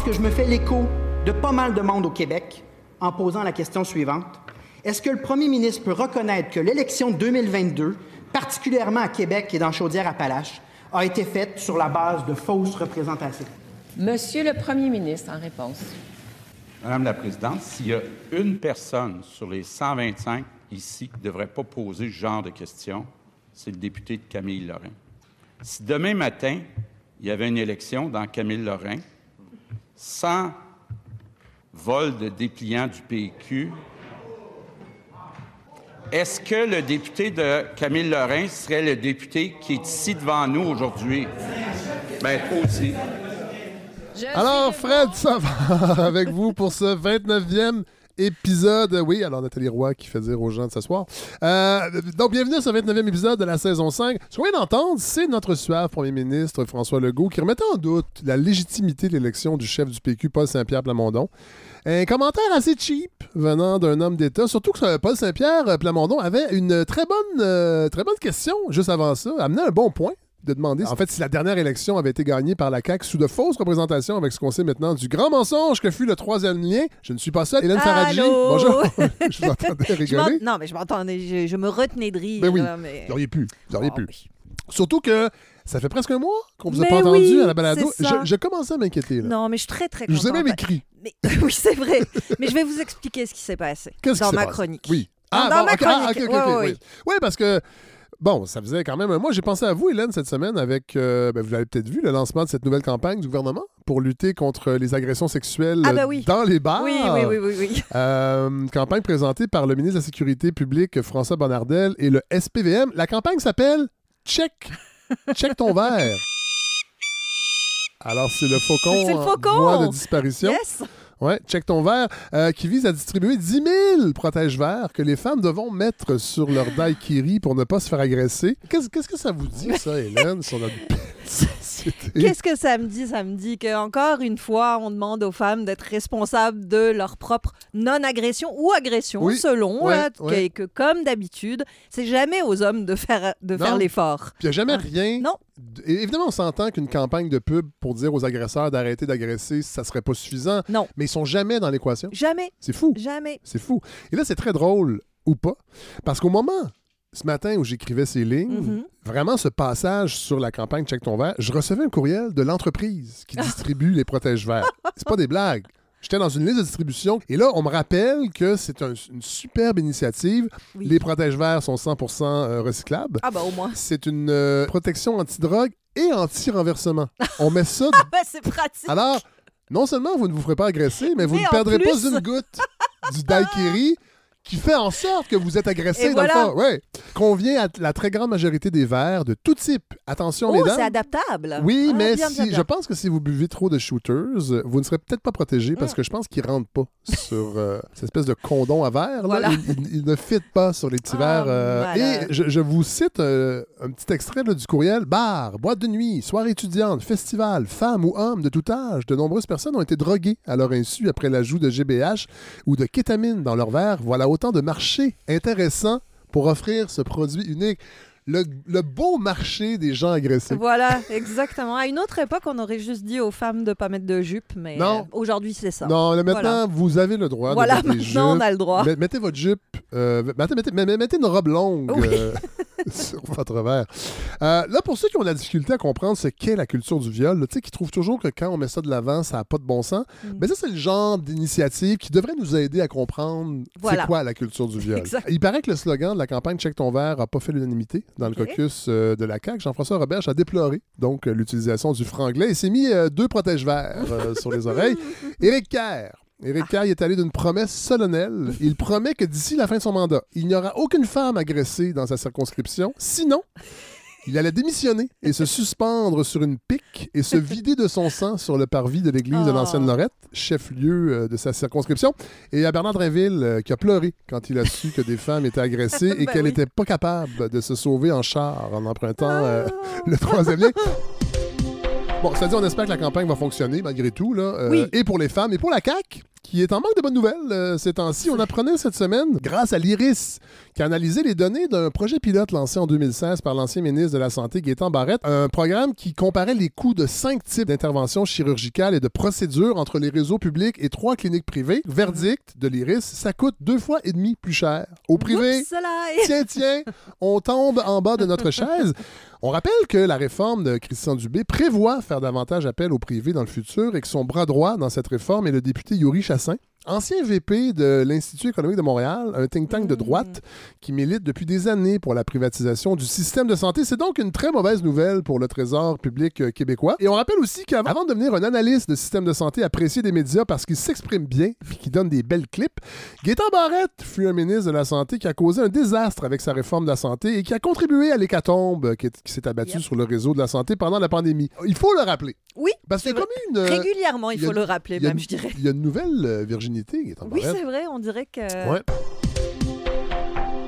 Pense que je me fais l'écho de pas mal de monde au Québec en posant la question suivante. Est-ce que le premier ministre peut reconnaître que l'élection de 2022, particulièrement à Québec et dans Chaudière-Appalaches, a été faite sur la base de fausses représentations? Monsieur le premier ministre, en réponse. Madame la Présidente, s'il y a une personne sur les 125 ici qui ne devrait pas poser ce genre de questions, c'est le député de Camille Lorrain. Si demain matin, il y avait une élection dans Camille Lorrain, sans vol de dépliant du PQ, est-ce que le député de Camille Lorrain serait le député qui est ici devant nous aujourd'hui? Bien, toi aussi. Alors, Fred Savard avec vous pour ce 29e épisode. Oui, alors Nathalie Roy qui fait dire aux gens de s'asseoir. Euh, donc, bienvenue à ce 29e épisode de la saison 5. Ce qu'on vient d'entendre, c'est notre suave premier ministre François Legault qui remettait en doute la légitimité de l'élection du chef du PQ, Paul Saint-Pierre Plamondon. Un commentaire assez cheap venant d'un homme d'État, surtout que Paul Saint-Pierre Plamondon avait une très bonne, euh, très bonne question juste avant ça, amenait un bon point de demander en fait si la dernière élection avait été gagnée par la CAQ sous de fausses représentations avec ce qu'on sait maintenant du grand mensonge que fut le troisième lien. Je ne suis pas seul. Hélène Faradji, bonjour. je vous entendais rigoler. non, mais je m'entendais, je, me retenais de rire. Ben oui, mais... vous auriez pu. Vous auriez pu. Surtout que ça fait presque un mois qu'on vous a pas entendu à la balado. Je, je, commençais à m'inquiéter. Non, mais je suis très, très contente. Je vous ai même écrit. Mais, oui, c'est vrai. mais je vais vous expliquer ce qui s'est passé dans ma chronique. Oui. Ah, dans ma chronique. oui. oui, parce que Bon, ça faisait quand même un mois. J'ai pensé à vous, Hélène, cette semaine, avec, euh, ben, vous l'avez peut-être vu, le lancement de cette nouvelle campagne du gouvernement pour lutter contre les agressions sexuelles ah, ben oui. dans les bars. Oui, oui, oui, oui. oui. Euh, campagne présentée par le ministre de la Sécurité publique, François Bonnardel, et le SPVM. La campagne s'appelle Check. Check ton verre. Alors, c'est le faucon, le faucon. en voie de disparition. Yes. Ouais, check ton verre, euh, qui vise à distribuer 10 000 protège-verres que les femmes devront mettre sur leur daiquiri pour ne pas se faire agresser. Qu'est-ce que ça vous dit, ça, Hélène, sur notre Qu'est-ce que ça me dit? Ça me dit qu'encore une fois, on demande aux femmes d'être responsables de leur propre non-agression ou agression, selon, Que, comme d'habitude, c'est jamais aux hommes de faire, de faire l'effort. Il n'y a jamais ah. rien. Non. Évidemment, on s'entend qu'une campagne de pub pour dire aux agresseurs d'arrêter d'agresser, ça serait pas suffisant. Non. Mais ils sont jamais dans l'équation. Jamais. C'est fou. Jamais. C'est fou. Et là, c'est très drôle ou pas, parce qu'au moment ce matin où j'écrivais ces lignes, mm-hmm. vraiment ce passage sur la campagne Check ton verre, je recevais un courriel de l'entreprise qui distribue les protège-verres. C'est pas des blagues. J'étais dans une liste de distribution et là, on me rappelle que c'est une superbe initiative. Les protège-verres sont 100% euh, recyclables. Ah bah au moins. C'est une euh, protection anti-drogue et anti-renversement. On met ça... Ah bah c'est pratique. Alors, non seulement vous ne vous ferez pas agresser, mais vous ne perdrez pas une goutte du daiquiri qui fait en sorte que vous êtes agressé dans le fond. Ouais. Convient à la très grande majorité des verres de tout type. Attention, oh, mesdames. c'est adaptable. Oui, ah, mais si, je pense que si vous buvez trop de shooters, vous ne serez peut-être pas protégé parce mm. que je pense qu'ils ne rentrent pas sur euh, cette espèce de condom à verre. Là. Ils, ne fit pas sur les petits verres. Ah, euh, et je, vous cite euh, un petit extrait du courriel. Bar, boîte de nuit, soirée étudiante, festival, femmes ou hommes de tout âge. De nombreuses personnes ont été droguées à leur insu après l'ajout de GBH ou de kétamine dans leur verre. Voilà autant de marchés intéressant pour offrir ce produit unique. Le, beau marché des gens agressés. Voilà, exactement. À une autre époque, on aurait juste dit aux femmes de ne pas mettre de jupe, mais euh, aujourd'hui, c'est ça. Non, maintenant, vous avez le droit voilà, de mettre des jupes. on a le droit. Mettez votre jupe. Euh, mettez, mettez, une robe longue. Euh, sur votre verre. Euh, là, pour ceux qui ont la difficulté à comprendre ce qu'est la culture du viol, tu sais, qui trouvent toujours que quand on met ça de l'avant, ça n'a pas de bon sens, mm. mais ça, c'est le genre d'initiative qui devrait nous aider à comprendre c'est quoi la culture du viol. Il paraît que le slogan de la campagne Check ton verre n'a pas fait l'unanimité dans le caucus euh, de la CAQ. Jean-François Roberge a déploré donc euh, l'utilisation du franglais et s'est mis deux protège-verres sur les oreilles. Éric Kerr, Éric Kerr est allé d'une promesse solennelle. Il promet que d'ici la fin de son mandat, il n'y aura aucune femme agressée dans sa circonscription. Sinon, il allait démissionner et se suspendre sur une pique et se vider de son sang sur le parvis de l'église de l'ancienne ah. Lorette, chef-lieu euh, de sa circonscription. Et à Bernard Drinville, euh, qui a pleuré quand il a su que des femmes étaient agressées et ben qu'elle n'était pas capable de se sauver en char en empruntant euh, ah. le troisième lien. Bon, c'est-à-dire, on espère que la campagne va fonctionner malgré tout, là. oui. Et pour les femmes et pour la CAQ, qui est en manque de bonnes nouvelles euh, ces temps-ci. On apprenait cette semaine, grâce à l'IRIS, qui a analysé les données d'un projet pilote lancé en 2016 par l'ancien ministre de la Santé, Gaétan Barrette, un programme qui comparait les coûts de cinq types d'interventions chirurgicales et de procédures entre les réseaux publics et trois cliniques privées. Verdict de l'IRIS, ça coûte deux fois et demi plus cher. Au privé, tiens, tiens, on tombe en bas de notre chaise. On rappelle que la réforme de Christian Dubé prévoit faire davantage appel au privé dans le futur et que son bras droit dans cette réforme est le député Yuri Chassin, Ancien VP de l'Institut économique de Montréal, un think tank de droite qui milite depuis des années pour la privatisation du système de santé, c'est donc une très mauvaise nouvelle pour le Trésor public euh, québécois. Et on rappelle aussi qu'avant de devenir un analyste de système de santé apprécié des médias parce qu'il s'exprime bien et qu'il donne des belles clips, Gaétan Barrette fut un ministre de la Santé qui a causé un désastre avec sa réforme de la santé et qui a contribué à l'hécatombe qui, s'est abattue sur le réseau de la santé pendant la pandémie. Il faut le rappeler. Oui. Parce que comme une... Euh, Régulièrement, il, faut le rappeler, même, je dirais. Il y a une nouvelle euh, Virginie oui, c'est vrai, on dirait que.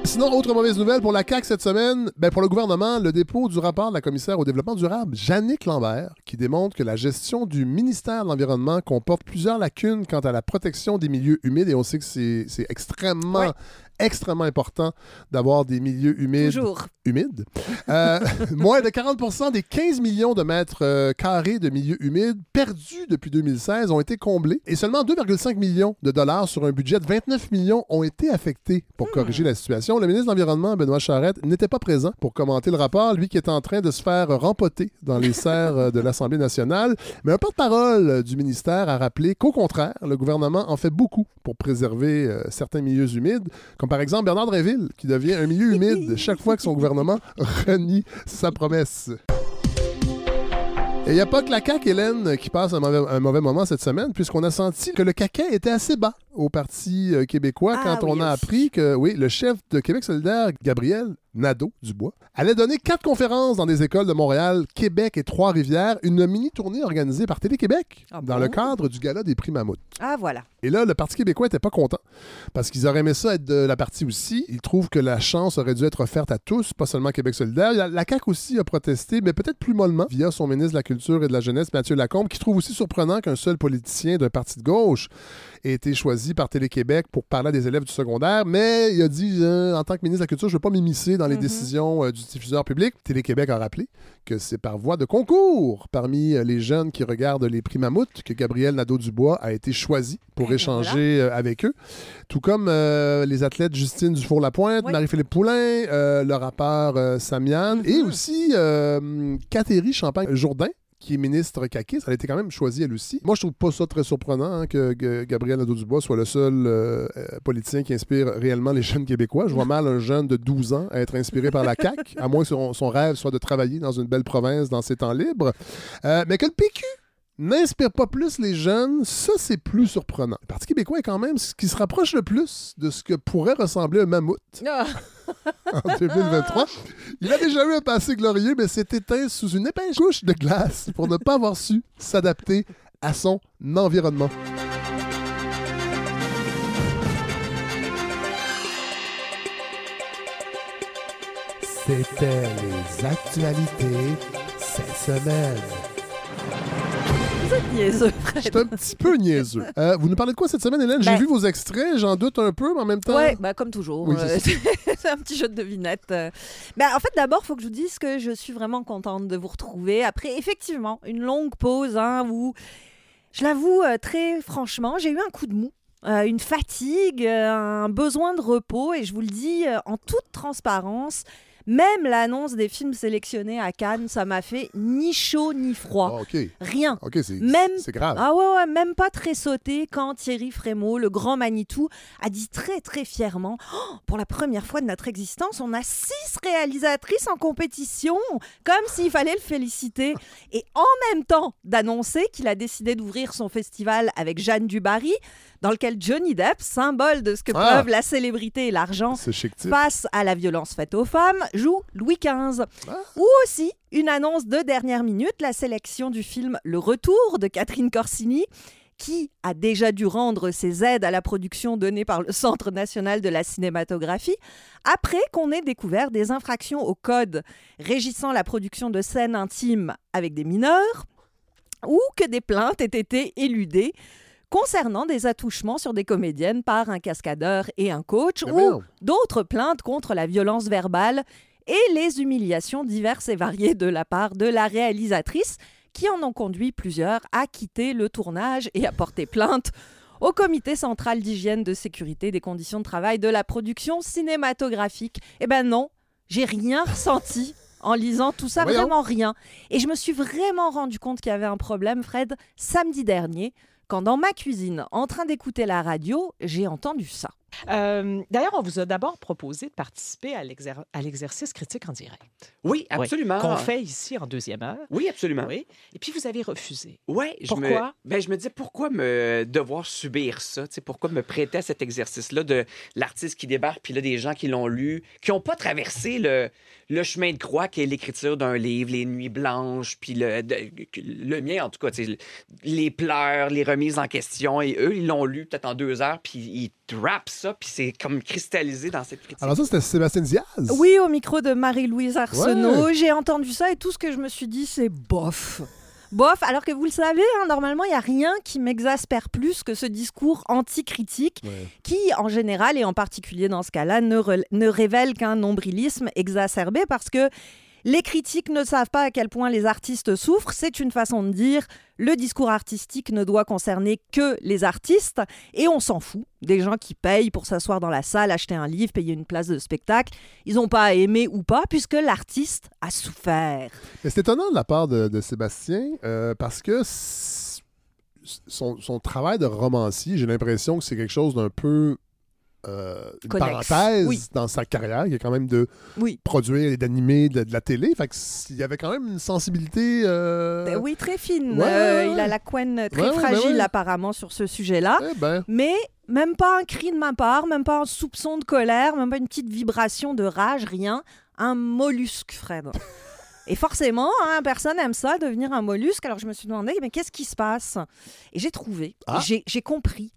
Sinon, autre mauvaise nouvelle pour la CAQ cette semaine, ben pour le gouvernement, le dépôt du rapport de la commissaire au développement durable, Jannick Lambert, qui démontre que la gestion du ministère de l'Environnement comporte plusieurs lacunes quant à la protection des milieux humides, et on sait que c'est extrêmement extrêmement important d'avoir des milieux humides. Humides. Euh, moins de 40% des 15 millions de mètres euh, carrés de milieux humides perdus depuis 2016 ont été comblés et seulement 2,5 millions de dollars sur un budget de 29 millions ont été affectés pour hmm. corriger la situation. Le ministre de l'Environnement, Benoît Charette, n'était pas présent pour commenter le rapport, lui qui est en train de se faire rempoter dans les serres euh, de l'Assemblée nationale. Mais un porte-parole du ministère a rappelé qu'au contraire, le gouvernement en fait beaucoup pour préserver certains milieux humides, comme par exemple, Bernard Dréville, qui devient un milieu humide chaque fois que son gouvernement renie sa promesse. Et il n'y a pas que la CAQ, Hélène, qui passe un mauvais, moment cette semaine, puisqu'on a senti que le caca était assez bas au Parti euh, québécois ah quand on a appris que, oui, le chef de Québec solidaire, Gabriel, Nadeau-Dubois, allait donner quatre conférences dans des écoles de Montréal, Québec et Trois-Rivières, une mini-tournée organisée par Télé-Québec ah dans le cadre du gala des prix Mammouth. Ah, voilà. Et là, le Parti québécois n'était pas content parce qu'ils auraient aimé ça être de la partie aussi. Ils trouvent que la chance aurait dû être offerte à tous, pas seulement Québec solidaire. La, la CAQ aussi a protesté, mais peut-être plus mollement, via son ministre de la Culture et de la Jeunesse, Mathieu Lacombe, qui trouve aussi surprenant qu'un seul politicien d'un parti de gauche ait été choisi par Télé-Québec pour parler des élèves du secondaire, mais il a dit, euh, en tant que ministre de la Culture, je ne veux pas m'immiscer dans les mm-hmm. décisions euh, du diffuseur public. Télé-Québec a rappelé que c'est par voie de concours parmi euh, les jeunes qui regardent les prix Mammouth que Gabriel Nadeau-Dubois a été choisi pour eh ben échanger avec eux. Tout comme les athlètes Justine Dufour-Lapointe, Marie-Philippe Poulain, le rappeur Samian et mm-hmm. aussi Catherine Champagne-Jourdain qui est ministre caquiste, elle a été quand même choisie elle aussi. Moi, je trouve pas ça très surprenant hein, que, Gabriel Nadeau-Dubois soit le seul euh, euh, politicien qui inspire réellement les jeunes Québécois. Je vois mal un jeune de 12 ans être inspiré par la CAQ, à moins que son, rêve soit de travailler dans une belle province dans ses temps libres. Euh, mais que le PQ n'inspire pas plus les jeunes, ça c'est plus surprenant. Le Parti québécois est quand même ce qui se rapproche le plus de ce que pourrait ressembler un mammouth. Ah. en 2023. Il a déjà eu un passé glorieux, mais s'est éteint sous une épaisse couche de glace pour ne pas avoir su s'adapter à son environnement. C'était les actualités cette semaine niaiseux, Je un petit peu niaiseux. Euh, vous nous parlez de quoi cette semaine, Hélène? J'ai ben- vu vos extraits, j'en doute un peu, mais en même temps. Oui, ben, comme toujours. Euh, c'est un petit jeu de devinette. Ben, en fait, d'abord, il faut que je vous dise que je suis vraiment contente de vous retrouver après, effectivement, une longue pause hein, où, je l'avoue euh, très franchement, j'ai eu un coup de mou. une fatigue, un besoin de repos, et je vous le dis en toute transparence, même l'annonce des films sélectionnés à Cannes, ça m'a fait ni chaud ni froid. Ah, Rien. C'est grave. Ah ouais, ouais, même pas très sauté quand Thierry Frémaux, le grand Manitou, a dit très très fièrement oh, Pour la première fois de notre existence, on a six réalisatrices en compétition, comme s'il fallait le féliciter. Et en même temps d'annoncer qu'il a décidé d'ouvrir son festival avec Jeanne Dubarry, dans lequel Johnny Depp, symbole de ce que ah. peuvent la célébrité et l'argent face à la violence faite aux femmes, joue Louis XV. Ah. Ou aussi une annonce de dernière minute, la sélection du film Le Retour de Catherine Corsini qui a déjà dû rendre ses aides à la production données par le Centre national de la cinématographie, après qu'on ait découvert des infractions au code régissant la production de scènes intimes avec des mineurs, ou que des plaintes aient été éludées concernant des attouchements sur des comédiennes par un cascadeur et un coach, ou d'autres plaintes contre la violence verbale et les humiliations diverses et variées de la part de la réalisatrice, qui en ont conduit plusieurs à quitter le tournage et à porter plainte au Comité central d'hygiène de sécurité des conditions de travail de la production cinématographique. Eh ben non, j'ai rien ressenti en lisant tout ça, vraiment rien. Et je me suis vraiment rendu compte qu'il y avait un problème, Fred, samedi dernier, quand dans ma cuisine, en train d'écouter la radio, j'ai entendu ça. Euh, d'ailleurs, on vous a d'abord proposé de participer à l'exercice critique en direct. Oui, absolument. Qu'on fait ici en deuxième heure. Oui, absolument. Oui. Et puis, vous avez refusé. Oui. Pourquoi? Me, ben, je me disais, pourquoi me devoir subir ça? pourquoi me prêter à cet exercice-là de l'artiste qui débarque, puis là, des gens qui l'ont lu, qui n'ont pas traversé le, le chemin de croix qui est l'écriture d'un livre, les nuits blanches, puis le, le mien, en tout cas, les pleurs, les remises en question. Et eux, ils l'ont lu peut-être en deux heures, puis ils rappent ça, puis c'est comme cristallisé dans cette critique. Alors ça, c'était Sébastien Diaz? Oui, au micro de Marie-Louise Arsenault. J'ai entendu ça et tout ce que je me suis dit, c'est bof. Bof, alors que vous le savez, hein, normalement, il n'y a rien qui m'exaspère plus que ce discours anti-critique qui, en général, et en particulier dans ce cas-là, ne, ne révèle qu'un nombrilisme exacerbé parce que les critiques ne savent pas à quel point les artistes souffrent. C'est une façon de dire le discours artistique ne doit concerner que les artistes et on s'en fout. Des gens qui payent pour s'asseoir dans la salle, acheter un livre, payer une place de spectacle, ils n'ont pas à aimer ou pas puisque l'artiste a souffert. C'est étonnant de la part de, Sébastien euh, parce que son, son, travail de romancier, j'ai l'impression que c'est quelque chose d'un peu euh, une parenthèse dans sa carrière, qui est quand même de produire et d'animer de, la télé. Fait il y avait quand même une sensibilité. Euh, ben oui, très fine. Euh, il a la couenne très ben fragile, apparemment, sur ce sujet-là. Eh ben. Mais même pas un cri de ma part, même pas un soupçon de colère, même pas une petite vibration de rage, rien. Un mollusque, Fred. Et forcément, hein, personne aime ça, devenir un mollusque. Alors je me suis demandé, mais qu'est-ce qui se passe? Et j'ai trouvé, ah. j'ai compris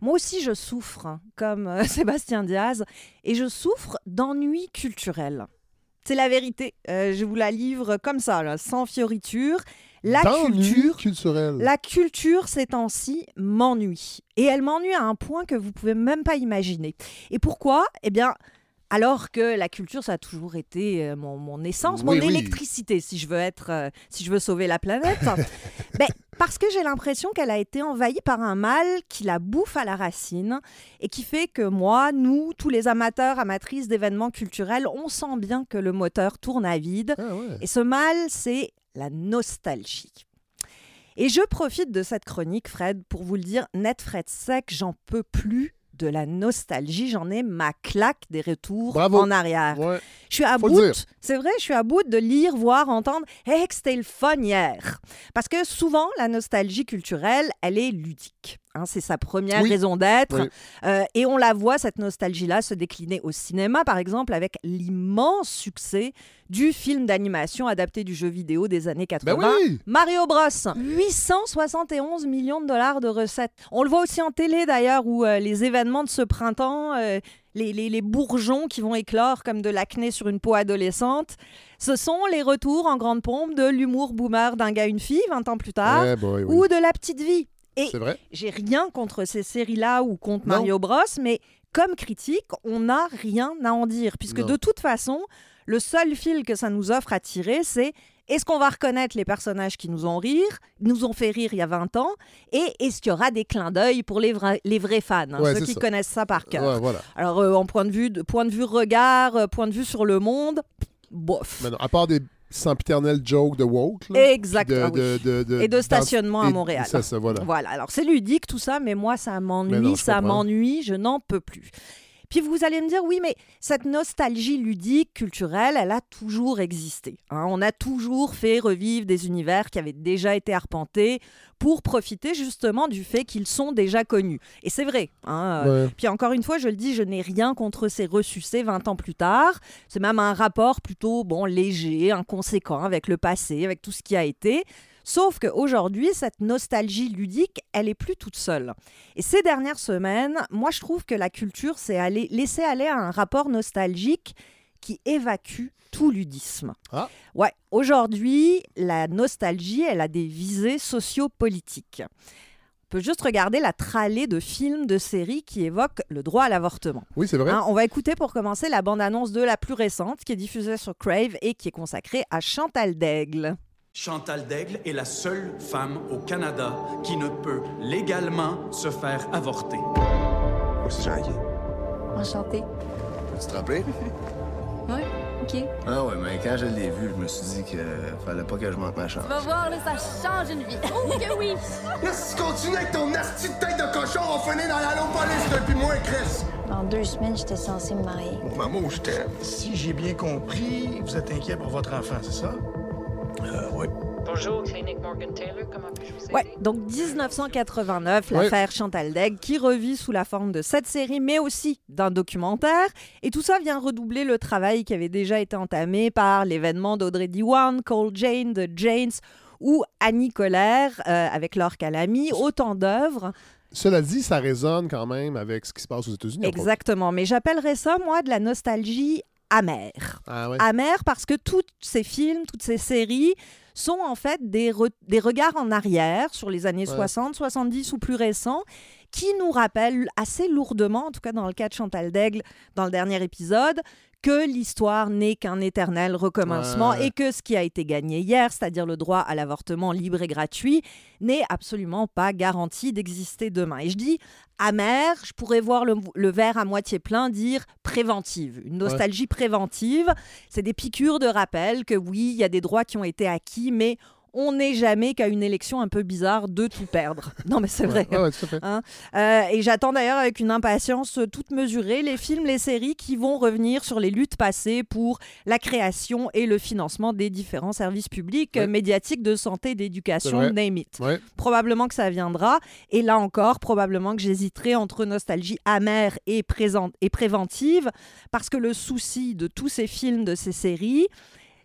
moi aussi, je souffre, hein, comme euh, Sébastien Diaz, et je souffre d'ennui culturel. C'est la vérité. Euh, je vous la livre comme ça, sans fioriture. La culture, culturel. la culture ces temps-ci m'ennuie. Et elle m'ennuie à un point que vous pouvez même pas imaginer. Et pourquoi? Eh bien, alors que la culture, ça a toujours été euh, mon, essence, mon électricité, si je veux être, euh, si je veux sauver la planète. ben, parce que j'ai l'impression qu'elle a été envahie par un mal qui la bouffe à la racine et qui fait que moi, nous, tous les amateurs, amatrices d'événements culturels, on sent bien que le moteur tourne à vide. Ah et ce mal, c'est la nostalgie. Et je profite de cette chronique, Fred, pour vous le dire, net Fred sec, j'en peux plus de la nostalgie. J'en ai ma claque des retours en arrière. Je suis à bout, c'est vrai, je suis à bout de lire, voir, entendre. Hey, c'était le fun hier. Parce que souvent, la nostalgie culturelle, elle est ludique. Hein, c'est sa première raison d'être. Euh, et on la voit, cette nostalgie-là, se décliner au cinéma, par exemple, avec l'immense succès du film d'animation adapté du jeu vidéo des années 80, ben Mario Bros. 871 millions de dollars de recettes. On le voit aussi en télé, d'ailleurs, où euh, les événements de ce printemps... Euh, les, les, bourgeons qui vont éclore comme de l'acné sur une peau adolescente. Ce sont les retours en grande pompe de l'humour boomer d'un gars, une fille, 20 ans plus tard, eh ou de la petite vie. Et j'ai rien contre ces séries-là ou contre Mario Bros, mais comme critique, on n'a rien à en dire, puisque de toute façon, le seul fil que ça nous offre à tirer, c'est est-ce qu'on va reconnaître les personnages qui nous ont rire, nous ont fait rire il y a 20 ans, et est-ce qu'il y aura des clins d'œil pour les, vrais, les vrais fans, hein, ceux qui connaissent ça par cœur. Alors, euh, en point de vue, de, point de vue regard, euh, point de vue sur le monde, bof. à part des sempiternel joke de woke. Exactement. et de stationnement à Montréal. Ça, ça, voilà. Voilà. Alors, c'est ludique tout ça, mais moi, ça m'ennuie, ça m'ennuie, je n'en peux plus. Puis vous allez me dire, oui, mais cette nostalgie ludique, culturelle, elle a toujours existé. Hein. On a toujours fait revivre des univers qui avaient déjà été arpentés pour profiter justement du fait qu'ils sont déjà connus. Et c'est vrai. Hein. Puis encore une fois, je le dis, je n'ai rien contre ces ressuscés 20 ans plus tard. C'est même un rapport plutôt bon léger, inconséquent avec le passé, avec tout ce qui a été. Sauf qu'aujourd'hui, cette nostalgie ludique, elle est plus toute seule. Et ces dernières semaines, moi, je trouve que la culture s'est allé, laissé aller à un rapport nostalgique qui évacue tout ludisme. Ah. Ouais, aujourd'hui, la nostalgie, elle a des visées sociopolitiques. peut juste regarder la tralée de films, de séries qui évoquent le droit à l'avortement. Oui, c'est vrai. Hein, on va écouter pour commencer la bande-annonce de la plus récente qui est diffusée sur Crave et qui est consacrée à Chantal Daigle. Chantal Daigle est la seule femme au Canada qui ne peut légalement se faire avorter. Enchantée. Tu te rappelles? oui, OK. Ah ouais, mais quand je l'ai vu, je me suis dit qu'il fallait pas que je manque ma chance. Tu vas voir, là, ça change une vie. Oh que oui! Là, si tu continues avec ton asti de tête de cochon, on va finir dans la police depuis moi, Chris! Dans deux semaines, j'étais censée me marier. Maman, je t'aime. Si j'ai bien compris, vous êtes inquiet pour votre enfant, c'est ça? Euh, oui. Bonjour, Clinique Morgan Taylor, comment puis-je vous aider? Ouais, donc 1989, l'affaire Chantal Daigle qui revit sous la forme de cette série, mais aussi d'un documentaire. Et tout ça vient redoubler le travail qui avait déjà été entamé par l'événement d'Audrey Diwan, Cole Jane, The Janes ou Annie Colère euh, avec Laure Calamy, autant d'œuvres. Cela dit, ça résonne quand même avec ce qui se passe aux États-Unis. Exactement, mais j'appellerais ça, moi, de la nostalgie amère. Ah ouais. Amère parce que tous ces films, toutes ces séries sont en fait des, re des regards en arrière sur les années Ouais. 60, 70 ou plus récents qui nous rappellent assez lourdement, en tout cas dans le cas de Chantal Daigle, dans le dernier épisode, que l'histoire n'est qu'un éternel recommencement Ouais. et que ce qui a été gagné hier, c'est-à-dire le droit à l'avortement libre et gratuit, n'est absolument pas garanti d'exister demain. Et je dis amer, je pourrais voir le, le verre à moitié plein dire préventive, une nostalgie préventive. C'est des piqûres de rappel que oui, il y a des droits qui ont été acquis, mais on n'est jamais qu'à une élection un peu bizarre de tout perdre. Non, mais c'est vrai. Ouais, ouais, tout à fait. Hein? Euh, et j'attends d'ailleurs avec une impatience toute mesurée les films, les séries qui vont revenir sur les luttes passées pour la création et le financement des différents services publics, Ouais. médiatiques, de santé, d'éducation, name it. Probablement que ça viendra. Et là encore, probablement que j'hésiterai entre nostalgie amère et, présente, et préventive, parce que le souci de tous ces films, de ces séries,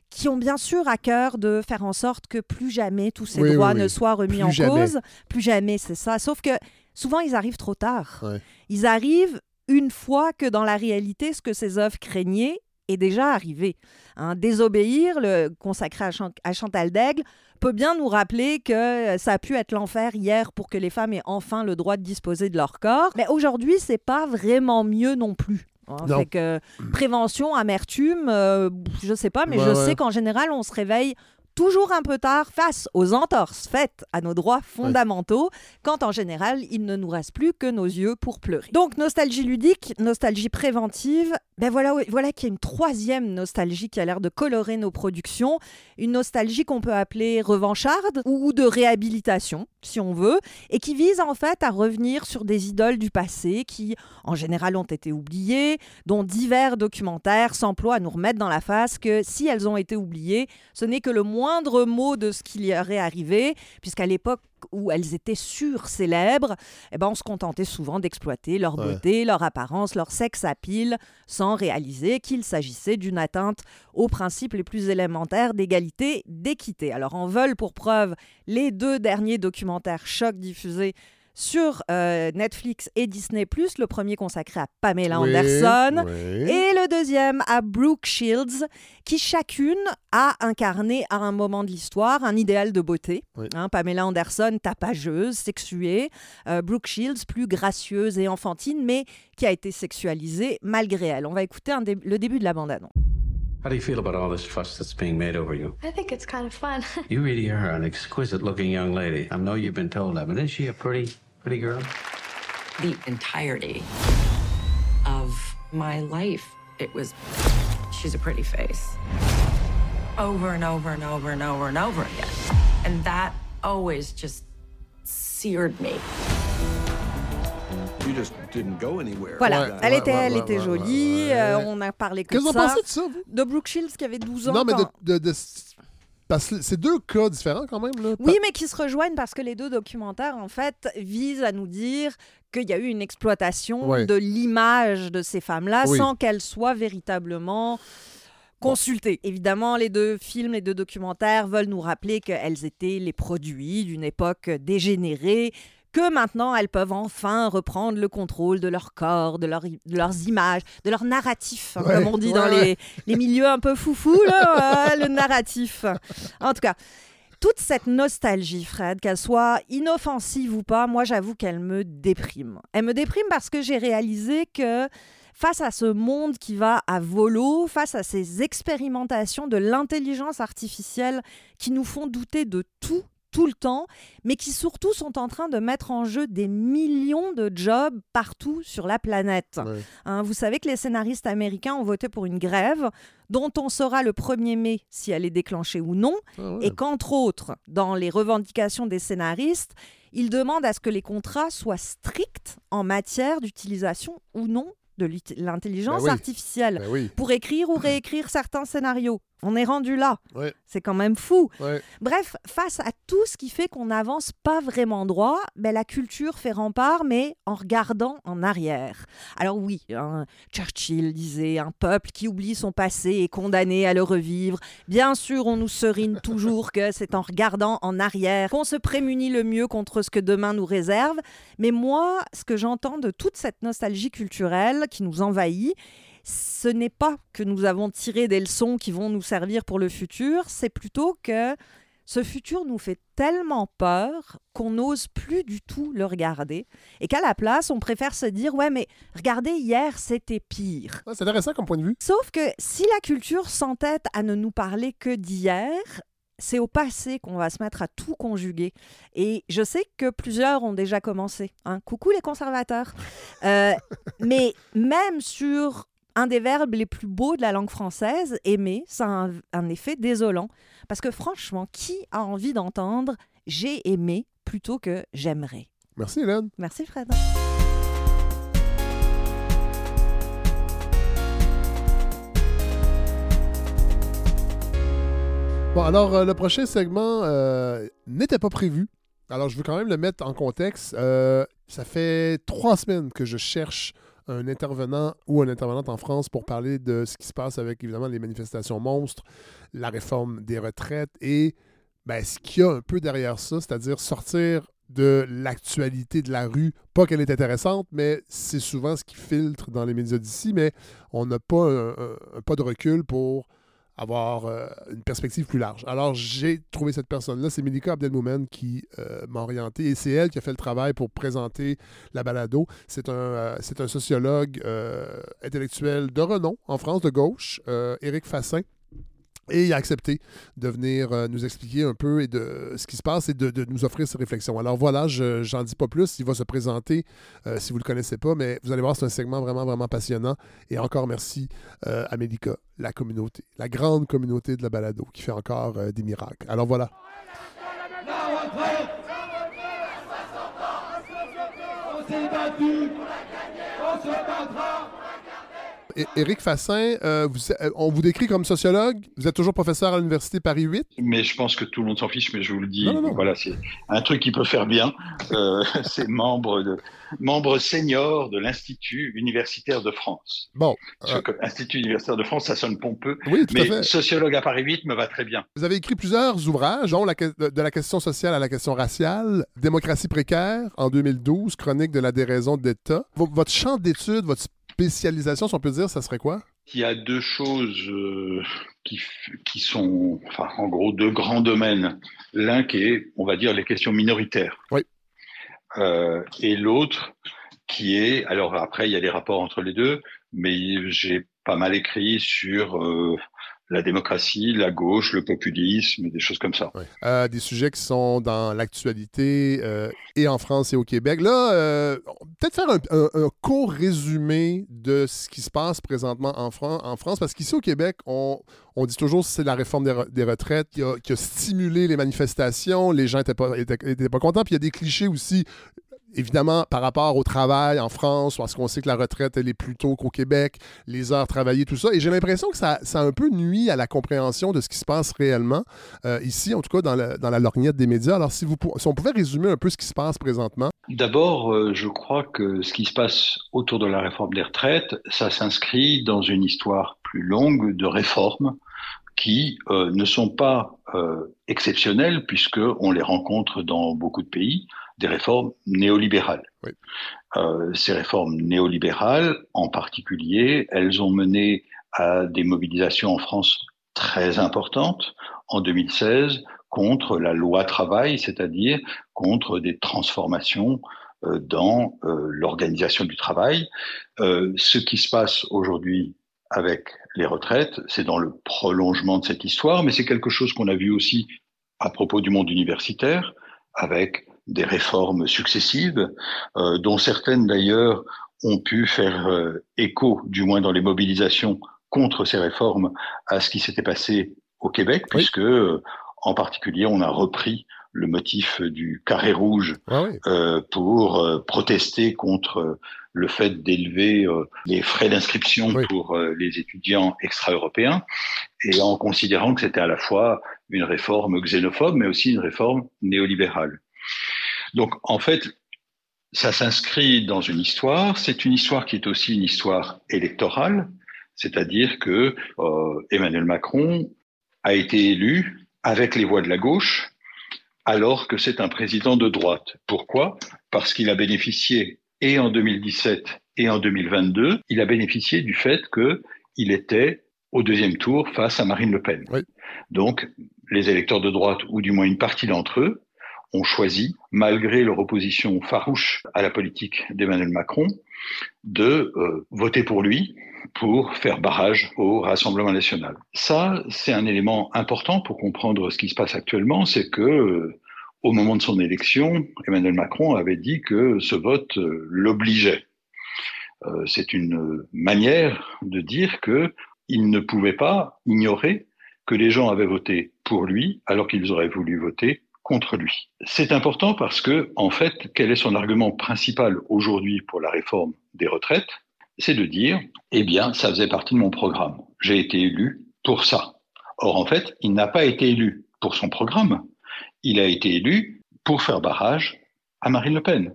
qui ont bien sûr à cœur de faire en sorte que plus jamais tous ces Oui, droits oui. ne soient remis Plus en jamais. cause. Plus jamais, c'est ça. Sauf que souvent, ils arrivent trop tard. Ouais. Ils arrivent une fois que dans la réalité, ce que ces œuvres craignaient est déjà arrivé. Hein, Désobéir, le consacré à, à Chantal Daigle, peut bien nous rappeler que ça a pu être l'enfer hier pour que les femmes aient enfin le droit de disposer de leur corps. Mais aujourd'hui, c'est pas vraiment mieux non plus. Hein. Non. Fait que prévention, amertume, euh, je sais pas, mais Ouais, je ouais. sais qu'en général, on se réveille toujours un peu tard face aux entorses faites à nos droits fondamentaux, quand en général, il ne nous reste plus que nos yeux pour pleurer. Donc, nostalgie ludique, nostalgie préventive, ben voilà, voilà qu'il y a une troisième nostalgie qui a l'air de colorer nos productions, une nostalgie qu'on peut appeler revancharde ou de réhabilitation, si on veut, et qui vise en fait à revenir sur des idoles du passé qui, en général, ont été oubliées, dont divers documentaires s'emploient à nous remettre dans la face que si elles ont été oubliées, ce n'est que le moindre mot de ce qui y aurait arrivé, puisqu'à l'époque où elles étaient sur-célèbres, eh ben, on se contentait souvent d'exploiter leur Ouais. beauté, leur apparence, leur sexe à pile, sans réaliser qu'il s'agissait d'une atteinte aux principes les plus élémentaires d'égalité, d'équité. Alors en veulent pour preuve les deux derniers documentaires chocs diffusés sur euh, Netflix et Disney+, le premier consacré à Pamela Oui, Anderson, oui. et le deuxième à Brooke Shields, qui chacune a incarné à un moment de l'histoire un idéal de beauté. Oui. Hein, Pamela Anderson, tapageuse, sexuée. Euh, Brooke Shields, plus gracieuse et enfantine, mais qui a été sexualisée malgré elle. On va écouter un dé- le début de la bande-annonce. How do you feel about all this fuss that's being made over you? I think it's kind of fun. You really are an exquisite looking young lady. I know you've been told that, but isn't she a pretty, pretty girl? the entirety of my life. It was, she's a pretty face. Over and over and over and over and over again. And that always just seared me. You just didn't go anywhere. Voilà, Ouais, elle ouais, était, ouais, elle ouais, était ouais, jolie, ouais, euh, on a parlé que Qu'est-ce de que vous en pensez de ça, vous? De Brooke Shields qui avait 12 ans. Non, mais de, de- de- Parce que c'est deux cas différents quand même. Là. Oui, mais qui se rejoignent parce que les deux documentaires, en fait, visent à nous dire qu'il y a eu une exploitation Ouais. de l'image de ces femmes-là Oui. sans qu'elles soient véritablement consultées. Évidemment, les deux films, les deux documentaires veulent nous rappeler qu'elles étaient les produits d'une époque dégénérée, que maintenant elles peuvent enfin reprendre le contrôle de leur corps, de, leur, de leurs images, de leur narratif, hein, Ouais, comme on dit dans les, les milieux un peu foufous, là, ouais, le narratif. En tout cas, toute cette nostalgie, Fred, qu'elle soit inoffensive ou pas, moi j'avoue qu'elle me déprime. Elle me déprime parce que j'ai réalisé que face à ce monde qui va à volo, face à ces expérimentations de l'intelligence artificielle qui nous font douter de tout tout le temps, mais qui surtout sont en train de mettre en jeu des millions de jobs partout sur la planète. Hein, vous savez que les scénaristes américains ont voté pour une grève dont on saura le 1er mai si elle est déclenchée ou non, ah et qu'entre autres, dans les revendications des scénaristes, ils demandent à ce que les contrats soient stricts en matière d'utilisation ou non de l'intelligence ben artificielle ben pour écrire ou réécrire certains scénarios. On est rendu là. C'est quand même fou. Bref, face à tout ce qui fait qu'on n'avance pas vraiment droit, ben, la culture fait rempart, mais en regardant en arrière. Alors oui, hein, Churchill disait, un peuple qui oublie son passé est condamné à le revivre. Bien sûr, on nous serine toujours que c'est en regardant en arrière qu'on se prémunit le mieux contre ce que demain nous réserve. Mais moi, ce que j'entends de toute cette nostalgie culturelle qui nous envahit, ce n'est pas que nous avons tiré des leçons qui vont nous servir pour le futur, c'est plutôt que ce futur nous fait tellement peur qu'on n'ose plus du tout le regarder et qu'à la place, on préfère se dire ouais mais regardez hier, c'était pire. c'est intéressant comme point de vue. Sauf que si la culture s'entête à ne nous parler que d'hier, c'est au passé qu'on va se mettre à tout conjuguer. Et je sais que plusieurs ont déjà commencé. Hein. Coucou les conservateurs. Euh, mais même sur un des verbes les plus beaux de la langue française, aimer, ça a un, effet désolant. Parce que franchement, qui a envie d'entendre j'ai aimé plutôt que j'aimerais Merci Hélène. Merci Fred. Bon, alors, euh, le prochain segment euh, n'était pas prévu. Alors, je veux quand même le mettre en contexte. Euh, ça fait trois semaines que je cherche un intervenant ou une intervenante en France pour parler de ce qui se passe avec, évidemment, les manifestations monstres, la réforme des retraites et ben, ce qu'il y a un peu derrière ça, c'est-à-dire sortir de l'actualité de la rue. Pas qu'elle est intéressante, mais c'est souvent ce qui filtre dans les médias d'ici, mais on n'a pas un, pas de recul pour avoir euh, une perspective plus large. Alors, j'ai trouvé cette personne-là, c'est Melika Abdelmoumen qui euh, m'a orienté et c'est elle qui a fait le travail pour présenter la balado. C'est un, euh, c'est un sociologue intellectuel de renom en France, de gauche, Éric Fassin. Et il a accepté de venir euh, nous expliquer un peu et de ce qui se passe et de, nous offrir ses réflexions. Alors voilà, je j'en dis pas plus. Il va se présenter euh, si vous ne le connaissez pas, mais vous allez voir, c'est un segment vraiment, vraiment passionnant. Et encore merci euh, à la communauté, la grande communauté de la balado qui fait encore des miracles. Alors voilà. Éric Fassin, euh, euh, on vous décrit comme sociologue. Vous êtes toujours professeur à l'Université Paris 8. Mais je pense que tout le monde s'en fiche, mais je vous le dis. Voilà, c'est un truc qui peut faire bien. Euh, c'est membre, de, membre senior de l'Institut universitaire de France. Bon. Institut universitaire de France, ça sonne pompeux. Oui, tout mais à fait. sociologue à Paris 8 me va très bien. Vous avez écrit plusieurs ouvrages, dont la, de la question sociale à la question raciale, Démocratie précaire en 2012, Chronique de la déraison d'État. Votre champ d'études, votre spécialisation, si on peut dire, ça serait quoi? Il y a deux choses euh, qui, qui, sont, enfin, en gros, deux grands domaines. L'un qui est, on va dire, les questions minoritaires. Oui. Euh, et l'autre qui est, alors après, il y a des rapports entre les deux, mais j'ai pas mal écrit sur euh, la démocratie, la gauche, le populisme, des choses comme ça. Euh, des sujets qui sont dans l'actualité euh, et en France et au Québec. Là, euh, peut-être faire un, court résumé de ce qui se passe présentement en, en France, parce qu'ici au Québec, on, dit toujours que c'est la réforme des, retraites qui a, qui a, stimulé les manifestations, les gens n'étaient pas, pas contents, puis il y a des clichés aussi évidemment, par rapport au travail en France, parce qu'on sait que la retraite, elle est plus tôt qu'au Québec, les heures travaillées, tout ça. Et j'ai l'impression que ça, ça a un peu nuit à la compréhension de ce qui se passe réellement euh, ici, en tout cas dans, la lorgnette des médias. Alors, si, vous, si on pouvait résumer un peu ce qui se passe présentement. D'abord, euh, je crois que ce qui se passe autour de la réforme des retraites, ça s'inscrit dans une histoire plus longue de réformes qui euh, ne sont pas exceptionnelles puisqu'on les rencontre dans beaucoup de pays des réformes néolibérales. Euh, ces réformes néolibérales, en particulier, elles ont mené à des mobilisations en France très importantes. En 2016, contre la loi travail, c'est-à-dire contre des transformations euh, dans euh, l'organisation du travail. Ce qui se passe aujourd'hui avec les retraites, c'est dans le prolongement de cette histoire, mais c'est quelque chose qu'on a vu aussi à propos du monde universitaire, avec des réformes successives, dont certaines d'ailleurs ont pu faire écho, du moins dans les mobilisations contre ces réformes, à ce qui s'était passé au Québec, puisque en particulier on a repris le motif du carré rouge ah euh, pour euh, protester contre euh, le fait d'élever les frais d'inscription pour les étudiants extra-européens et en considérant que c'était à la fois une réforme xénophobe mais aussi une réforme néolibérale. Donc en fait, ça s'inscrit dans une histoire, c'est une histoire qui est aussi une histoire électorale, c'est-à-dire que Emmanuel Macron a été élu avec les voix de la gauche alors que c'est un président de droite. Pourquoi? Parce qu'il a bénéficié, et en 2017 et en 2022, il a bénéficié du fait qu'il était au deuxième tour face à Marine Le Pen. Donc, les électeurs de droite, ou du moins une partie d'entre eux, ont choisi, malgré leur opposition farouche à la politique d'Emmanuel Macron, de euh, voter pour lui pour faire barrage au Rassemblement national. Ça, c'est un élément important pour comprendre ce qui se passe actuellement, c'est que euh, au moment de son élection, Emmanuel Macron avait dit que ce vote euh, l'obligeait. C'est une manière de dire qu'il ne pouvait pas ignorer que les gens avaient voté pour lui alors qu'ils auraient voulu voter contre lui. C'est important parce que, en fait, quel est son argument principal aujourd'hui pour la réforme des retraites? C'est de dire, eh bien, ça faisait partie de mon programme. J'ai été élu pour ça. Or, en fait, il n'a pas été élu pour son programme. Il a été élu pour faire barrage à Marine Le Pen.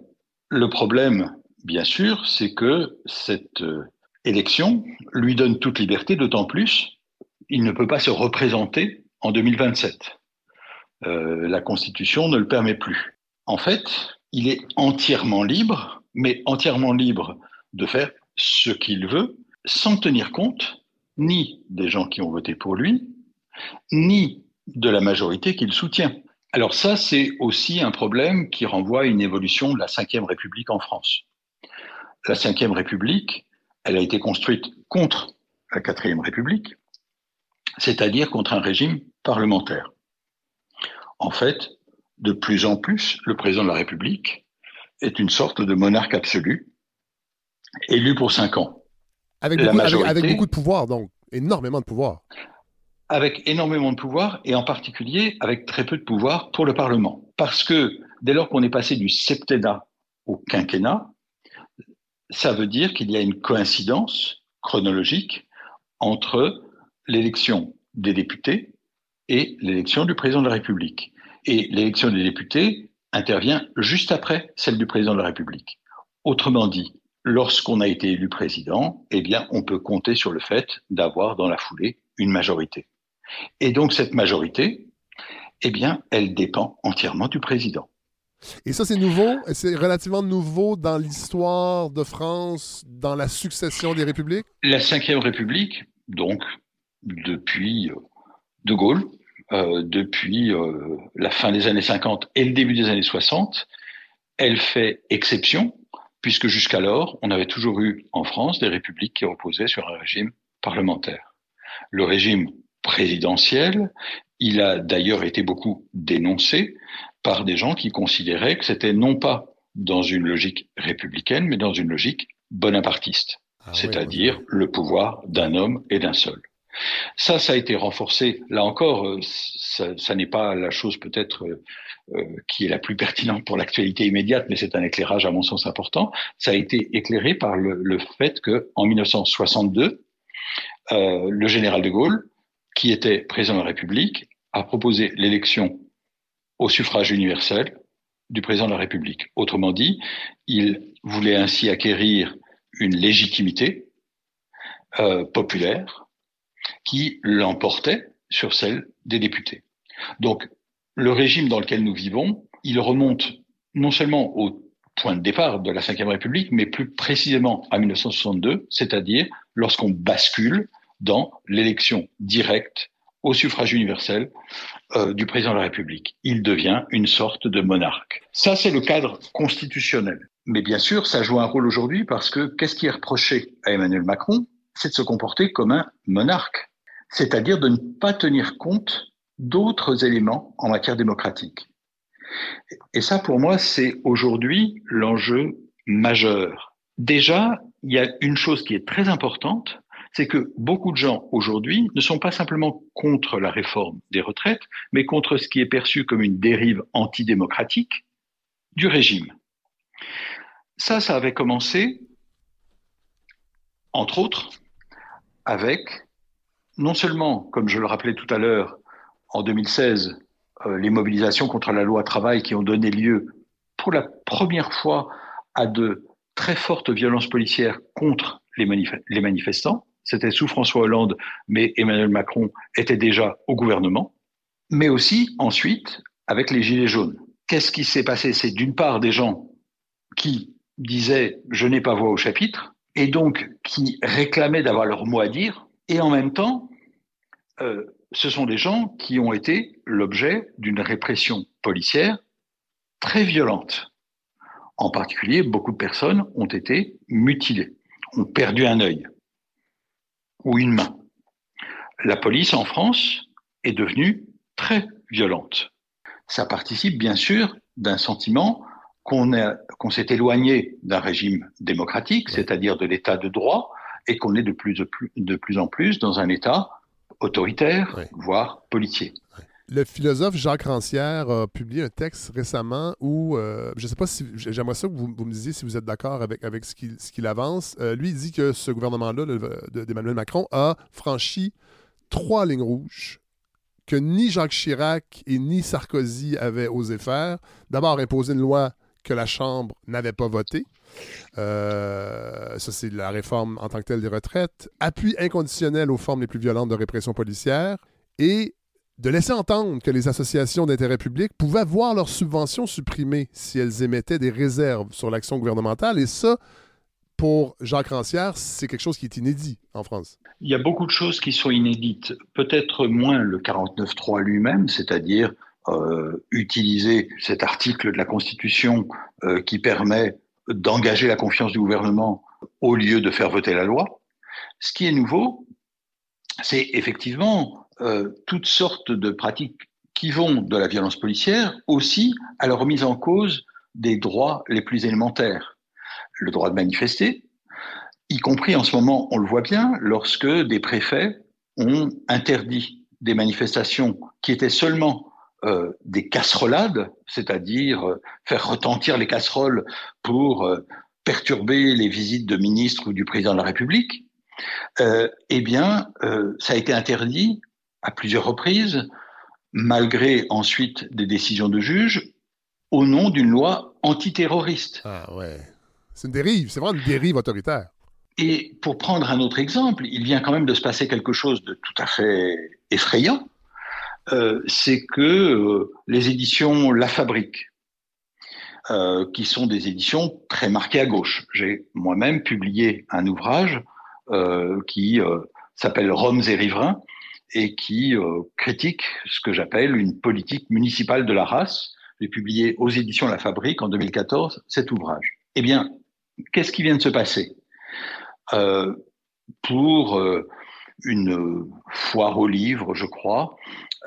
Le problème, bien sûr, c'est que cette euh, élection lui donne toute liberté, d'autant plus, il ne peut pas se représenter en 2027. Euh, la Constitution ne le permet plus. En fait, il est entièrement libre, mais entièrement libre de faire ce qu'il veut sans tenir compte ni des gens qui ont voté pour lui, ni de la majorité qu'il soutient. Alors ça, c'est aussi un problème qui renvoie à une évolution de la Ve République en France. La Ve République, elle a été construite contre la Quatrième République, c'est-à-dire contre un régime parlementaire. En fait, de plus en plus, le président de la République est une sorte de monarque absolu élu pour cinq ans. Avec beaucoup, de pouvoir, donc, énormément de pouvoir. Avec énormément de pouvoir, et en particulier avec très peu de pouvoir pour le Parlement. Parce que dès lors qu'on est passé du septennat au quinquennat, ça veut dire qu'il y a une coïncidence chronologique entre l'élection des députés et l'élection du président de la République. Et l'élection des députés intervient juste après celle du président de la République. Autrement dit, lorsqu'on a été élu président, eh bien, on peut compter sur le fait d'avoir dans la foulée une majorité. Et donc, cette majorité, eh bien, elle dépend entièrement du président. Et ça, c'est nouveau, c'est relativement nouveau dans l'histoire de France, dans la succession des républiques? La Ve République, donc, depuis euh, De Gaulle, euh, depuis euh, la fin des années 50 et le début des années 60, elle fait exception puisque jusqu'alors, on avait toujours eu en France des républiques qui reposaient sur un régime parlementaire. Le régime présidentiel, il a d'ailleurs été beaucoup dénoncé par des gens qui considéraient que c'était non pas dans une logique républicaine, mais dans une logique bonapartiste, ah c'est-à-dire le pouvoir d'un homme et d'un seul. Ça, ça a été renforcé. Là encore, euh, ça, n'est pas la chose peut-être euh, euh, qui est la plus pertinente pour l'actualité immédiate, mais c'est un éclairage à mon sens important. Ça a été éclairé par le, fait que en 1962, euh, le général de Gaulle, qui était président de la République, a proposé l'élection au suffrage universel du président de la République. Autrement dit, il voulait ainsi acquérir une légitimité populaire qui l'emportait sur celle des députés. Donc, le régime dans lequel nous vivons, il remonte non seulement au point de départ de la Ve République, mais plus précisément à 1962, c'est-à-dire lorsqu'on bascule dans l'élection directe au suffrage universel euh, du président de la République. Il devient une sorte de monarque. Ça, c'est le cadre constitutionnel. Mais bien sûr, ça joue un rôle aujourd'hui parce que qu'est-ce qui est reproché à Emmanuel Macron? C'est de se comporter comme un monarque, c'est-à-dire de ne pas tenir compte d'autres éléments en matière démocratique. Et ça, pour moi, c'est aujourd'hui l'enjeu majeur. Déjà, il y a une chose qui est très importante, c'est que beaucoup de gens aujourd'hui ne sont pas simplement contre la réforme des retraites, mais contre ce qui est perçu comme une dérive antidémocratique du régime. Ça, ça avait commencé, entre autres, avec non seulement, comme je le rappelais tout à l'heure, en 2016, euh, les mobilisations contre la loi travail qui ont donné lieu pour la première fois à de très fortes violences policières contre les, les manifestants, c'était sous François Hollande, mais Emmanuel Macron était déjà au gouvernement, mais aussi ensuite avec les Gilets jaunes. Qu'est-ce qui s'est passé? C'est d'une part des gens qui disaient je n'ai pas voix au chapitre, et donc qui réclamaient d'avoir leur mot à dire, et en même temps, euh, ce sont des gens qui ont été l'objet d'une répression policière très violente. En particulier, beaucoup de personnes ont été mutilées, ont perdu un œil ou une main. La police en France est devenue très violente. Ça participe bien sûr d'un sentiment qu'on s'est éloigné d'un régime démocratique, c'est-à-dire de l'état de droit, et qu'on est de plus, de plus, en plus dans un état autoritaire, voire policier. Le philosophe Jacques Rancière a publié un texte récemment où, euh, je ne sais pas si, j'aimerais ça que vous, me disiez si vous êtes d'accord avec, avec ce qu'il avance. Euh, lui, il dit que ce gouvernement-là, d'Emmanuel Macron, a franchi trois lignes rouges que ni Jacques Chirac et ni Sarkozy avaient osé faire. D'abord, imposer une loi que la Chambre n'avait pas votée. Euh, ça, c'est la réforme en tant que telle des retraites. Appui inconditionnel aux formes les plus violentes de répression policière. Et de laisser entendre que les associations d'intérêt public pouvaient voir leurs subventions supprimées si elles émettaient des réserves sur l'action gouvernementale. Et ça, pour Jacques Rancière, c'est quelque chose qui est inédit en France. Il y a beaucoup de choses qui sont inédites. Peut-être moins le 49.3 lui-même, c'est-à-dire euh, utiliser cet article de la Constitution euh, qui permet d'engager la confiance du gouvernement au lieu de faire voter la loi. Ce qui est nouveau, c'est effectivement euh, toutes sortes de pratiques qui vont de la violence policière aussi à la remise en cause des droits les plus élémentaires. Le droit de manifester, y compris en ce moment, on le voit bien, lorsque des préfets ont interdit des manifestations qui étaient seulement euh, des casserolades, c'est-à-dire euh, faire retentir les casseroles pour perturber les visites de ministres ou du président de la République, eh bien, ça a été interdit à plusieurs reprises, malgré ensuite des décisions de juges, au nom d'une loi antiterroriste. Ah ouais. C'est une dérive, c'est vraiment une dérive autoritaire. Et pour prendre un autre exemple, il vient quand même de se passer quelque chose de tout à fait effrayant. Euh, c'est que euh, les éditions La Fabrique, euh, qui sont des éditions très marquées à gauche. J'ai moi-même publié un ouvrage qui s'appelle Roms et riverains, et qui critique ce que j'appelle une politique municipale de la race. J'ai publié aux éditions La Fabrique en 2014 cet ouvrage. Eh bien, qu'est-ce qui vient de se passer? Pour une foire au livre, je crois,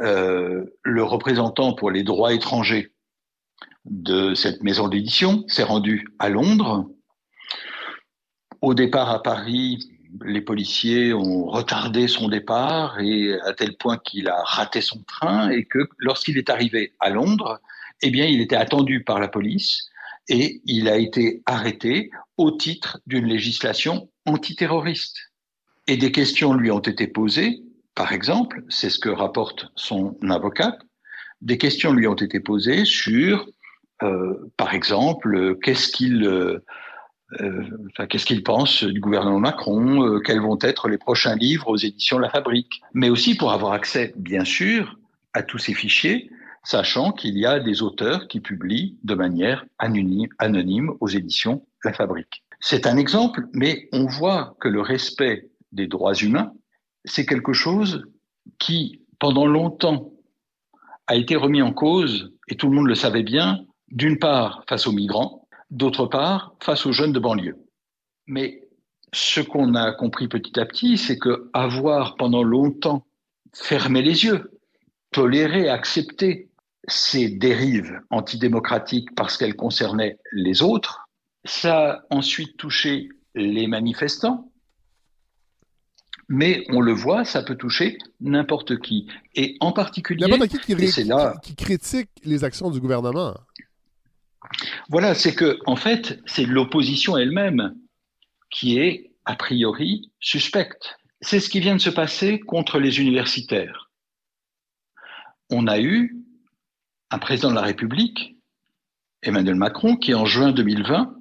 euh, le représentant pour les droits étrangers de cette maison d'édition s'est rendu à Londres. Au départ à Paris, les policiers ont retardé son départ et à tel point qu'il a raté son train et que lorsqu'il est arrivé à Londres, eh il était attendu par la police et il a été arrêté au titre d'une législation antiterroriste. Et des questions lui ont été posées, par exemple, c'est ce que rapporte son avocate, des questions lui ont été posées sur, euh, par exemple, qu'est-ce qu'il euh, euh, qu'est-ce qu'il pense du gouvernement Macron, euh, quels vont être les prochains livres aux éditions La Fabrique, mais aussi pour avoir accès, bien sûr, à tous ces fichiers, sachant qu'il y a des auteurs qui publient de manière anonyme aux éditions La Fabrique. C'est un exemple, mais on voit que le respect des droits humains, c'est quelque chose qui pendant longtemps, a été remis en cause, et tout le monde le savait bien, d'une part face aux migrants, d'autre part face aux jeunes de banlieue. Mais ce qu'on a compris petit à petit, c'est que avoir pendant longtemps fermé les yeux, toléré, accepté ces dérives antidémocratiques parce qu'elles concernaient les autres, ça a ensuite touché les manifestants, mais on le voit, ça peut toucher n'importe qui. Et en particulier, n'importe qui qui, là... qui, critique les actions du gouvernement. Voilà, c'est que en fait, c'est l'opposition elle-même qui est a priori suspecte. C'est ce qui vient de se passer contre les universitaires. On a eu un président de la République, Emmanuel Macron, qui en juin 2020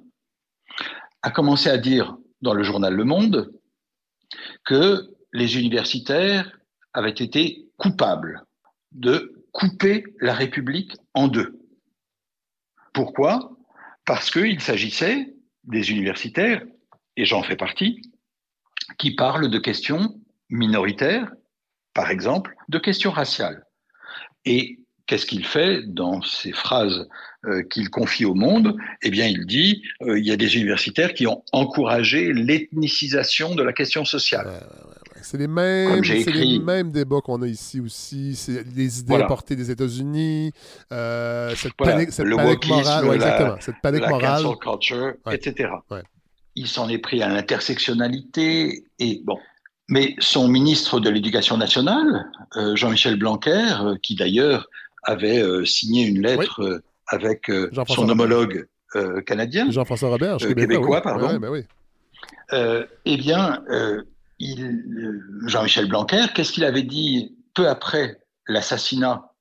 a commencé à dire dans le journal Le Monde que les universitaires avaient été coupables de couper la République en deux. Pourquoi? Parce qu'il s'agissait des universitaires, et j'en fais partie, qui parlent de questions minoritaires, par exemple, de questions raciales. Et qu'est-ce qu'il fait dans ces phrases euh, qu'il confie au monde? Eh bien, il dit euh, il y a des universitaires qui ont encouragé l'ethnicisation de la question sociale. C'est les mêmes, les mêmes débats qu'on a ici aussi. C'est les idées apportées des États-Unis, euh, cette, panique, cette panique morale, la, exactement, cette panique la morale, culture, etc. Il s'en est pris à l'intersectionnalité et bon. Mais son ministre de l'Éducation nationale, Jean-Michel Blanquer, qui d'ailleurs avait euh, signé une lettre euh, avec euh, son homologue canadien. Jean-François Robert, québécois, pardon. Ben eh bien, Jean-Michel Blanquer, qu'est-ce qu'il avait dit peu après l'assassinat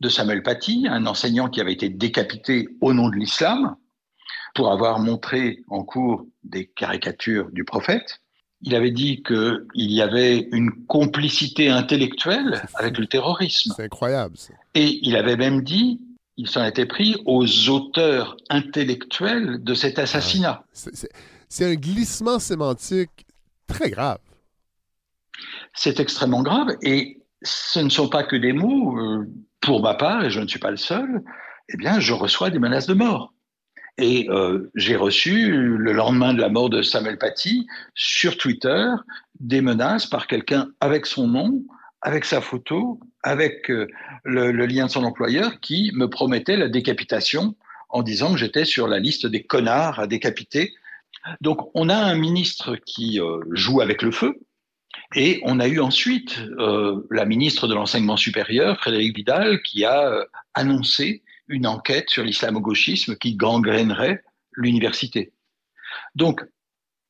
de Samuel Paty, un enseignant qui avait été décapité au nom de l'islam pour avoir montré en cours des caricatures du prophète il avait dit qu'il y avait une complicité intellectuelle avec le terrorisme. C'est incroyable. Ça. Et il avait même dit, il s'en était pris aux auteurs intellectuels de cet assassinat. C'est un glissement sémantique très grave. C'est extrêmement grave et ce ne sont pas que des mots. Euh, pour ma part, et je ne suis pas le seul, eh bien, je reçois des menaces de mort. Et euh, j'ai reçu, le lendemain de la mort de Samuel Paty, sur Twitter, des menaces par quelqu'un avec son nom, avec sa photo, avec euh, le, lien de son employeur, qui me promettait la décapitation en disant que j'étais sur la liste des connards à décapiter. Donc on a un ministre qui euh, joue avec le feu, et on a eu ensuite la ministre de l'enseignement supérieur, Frédéric Vidal, qui a annoncé une enquête sur l'islamo-gauchisme qui gangrénerait l'université. Donc,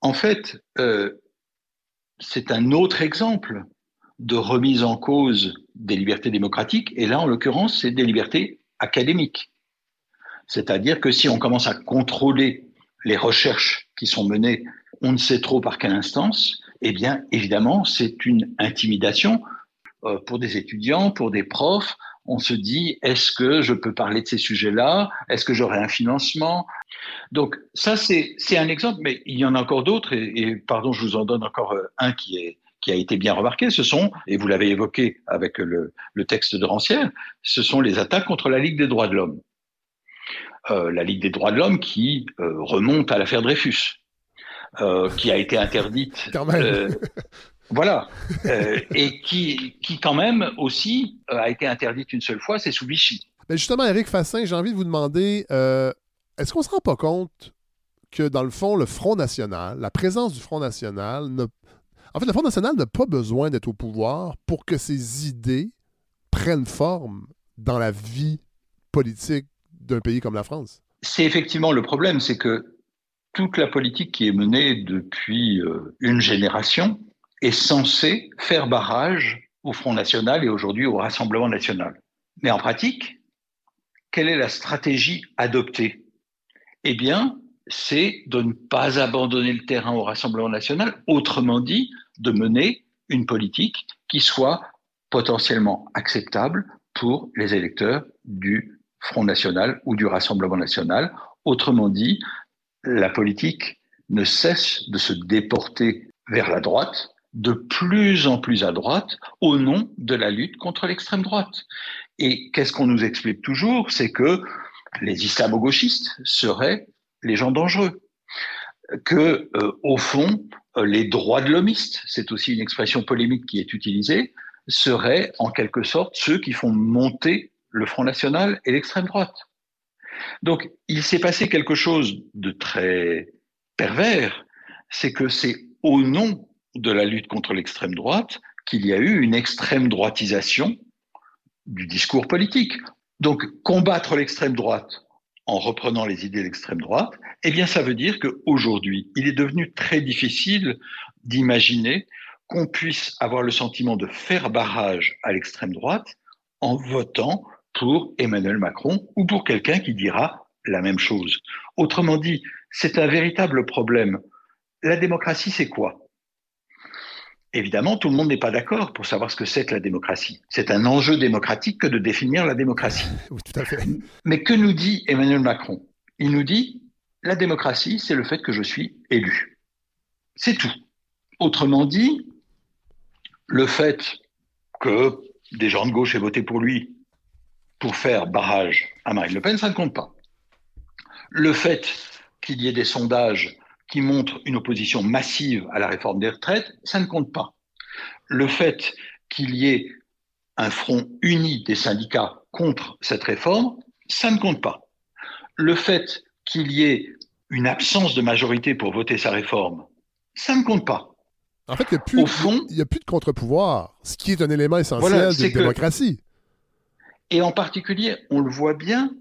en fait, euh, c'est un autre exemple de remise en cause des libertés démocratiques, et là, en l'occurrence, c'est des libertés académiques. C'est-à-dire que si on commence à contrôler les recherches qui sont menées, on ne sait trop par quelle instance, eh bien, évidemment, c'est une intimidation euh, pour des étudiants, pour des profs, on se dit, est-ce que je peux parler de ces sujets-là? Est-ce que j'aurai un financement? Donc ça, c'est un exemple, mais il y en a encore d'autres, et, pardon, je vous en donne encore euh, un qui, est, qui a été bien remarqué, ce sont, et vous l'avez évoqué avec le, texte de Rancière, ce sont les attaques contre la Ligue des droits de l'homme. Euh, la Ligue des droits de l'homme qui euh, remonte à l'affaire Dreyfus, qui a été interdite Voilà. Euh, et qui, qui, quand même, aussi, euh, a été interdite une seule fois, c'est sous Vichy. Mais justement, Eric Fassin, j'ai envie de vous demander, euh, est-ce qu'on ne se rend pas compte que, dans le fond, le Front National, la présence du Front National, ne... en fait, le Front National n'a pas besoin d'être au pouvoir pour que ses idées prennent forme dans la vie politique d'un pays comme la France? C'est effectivement le problème, c'est que toute la politique qui est menée depuis une génération est censé faire barrage au Front National et aujourd'hui au Rassemblement National. Mais en pratique, quelle est la stratégie adoptée? Eh bien, c'est de ne pas abandonner le terrain au Rassemblement national, autrement dit, de mener une politique qui soit potentiellement acceptable pour les électeurs du Front national ou du Rassemblement national. Autrement dit, la politique ne cesse de se déporter vers la droite de plus en plus à droite au nom de la lutte contre l'extrême droite. Et qu'est-ce qu'on nous explique toujours? C'est que les islamo-gauchistes seraient les gens dangereux. Que, euh, au fond, euh, les droits de l'homiste, c'est aussi une expression polémique qui est utilisée, seraient en quelque sorte ceux qui font monter le Front National et l'extrême droite. Donc, il s'est passé quelque chose de très pervers, c'est que c'est au nom de la lutte contre l'extrême droite qu'il y a eu une extrême droitisation du discours politique. Donc, combattre l'extrême droite en reprenant les idées de l'extrême droite, eh bien, ça veut dire qu'aujourd'hui, il est devenu très difficile d'imaginer qu'on puisse avoir le sentiment de faire barrage à l'extrême droite en votant pour Emmanuel Macron ou pour quelqu'un qui dira la même chose. Autrement dit, c'est un véritable problème. La démocratie, c'est quoi? Évidemment, tout le monde n'est pas d'accord pour savoir ce que c'est que la démocratie. C'est un enjeu démocratique que de définir la démocratie. Oui, tout à fait. Mais que nous dit Emmanuel Macron? Il nous dit la démocratie, c'est le fait que je suis élu. C'est tout. Autrement dit, le fait que des gens de gauche aient voté pour lui pour faire barrage à Marine Le Pen, ça ne compte pas. Le fait qu'il y ait des sondages qui montrent une opposition massive à la réforme des retraites, ça ne compte pas. Le fait qu'il y ait un front uni des syndicats contre cette réforme, ça ne compte pas. Le fait qu'il y ait une absence de majorité pour voter sa réforme, ça ne compte pas. En fait, il n'y a, plus, a plus de contre-pouvoir, ce qui est un élément essentiel de la démocratie. Et en particulier, on le voit bien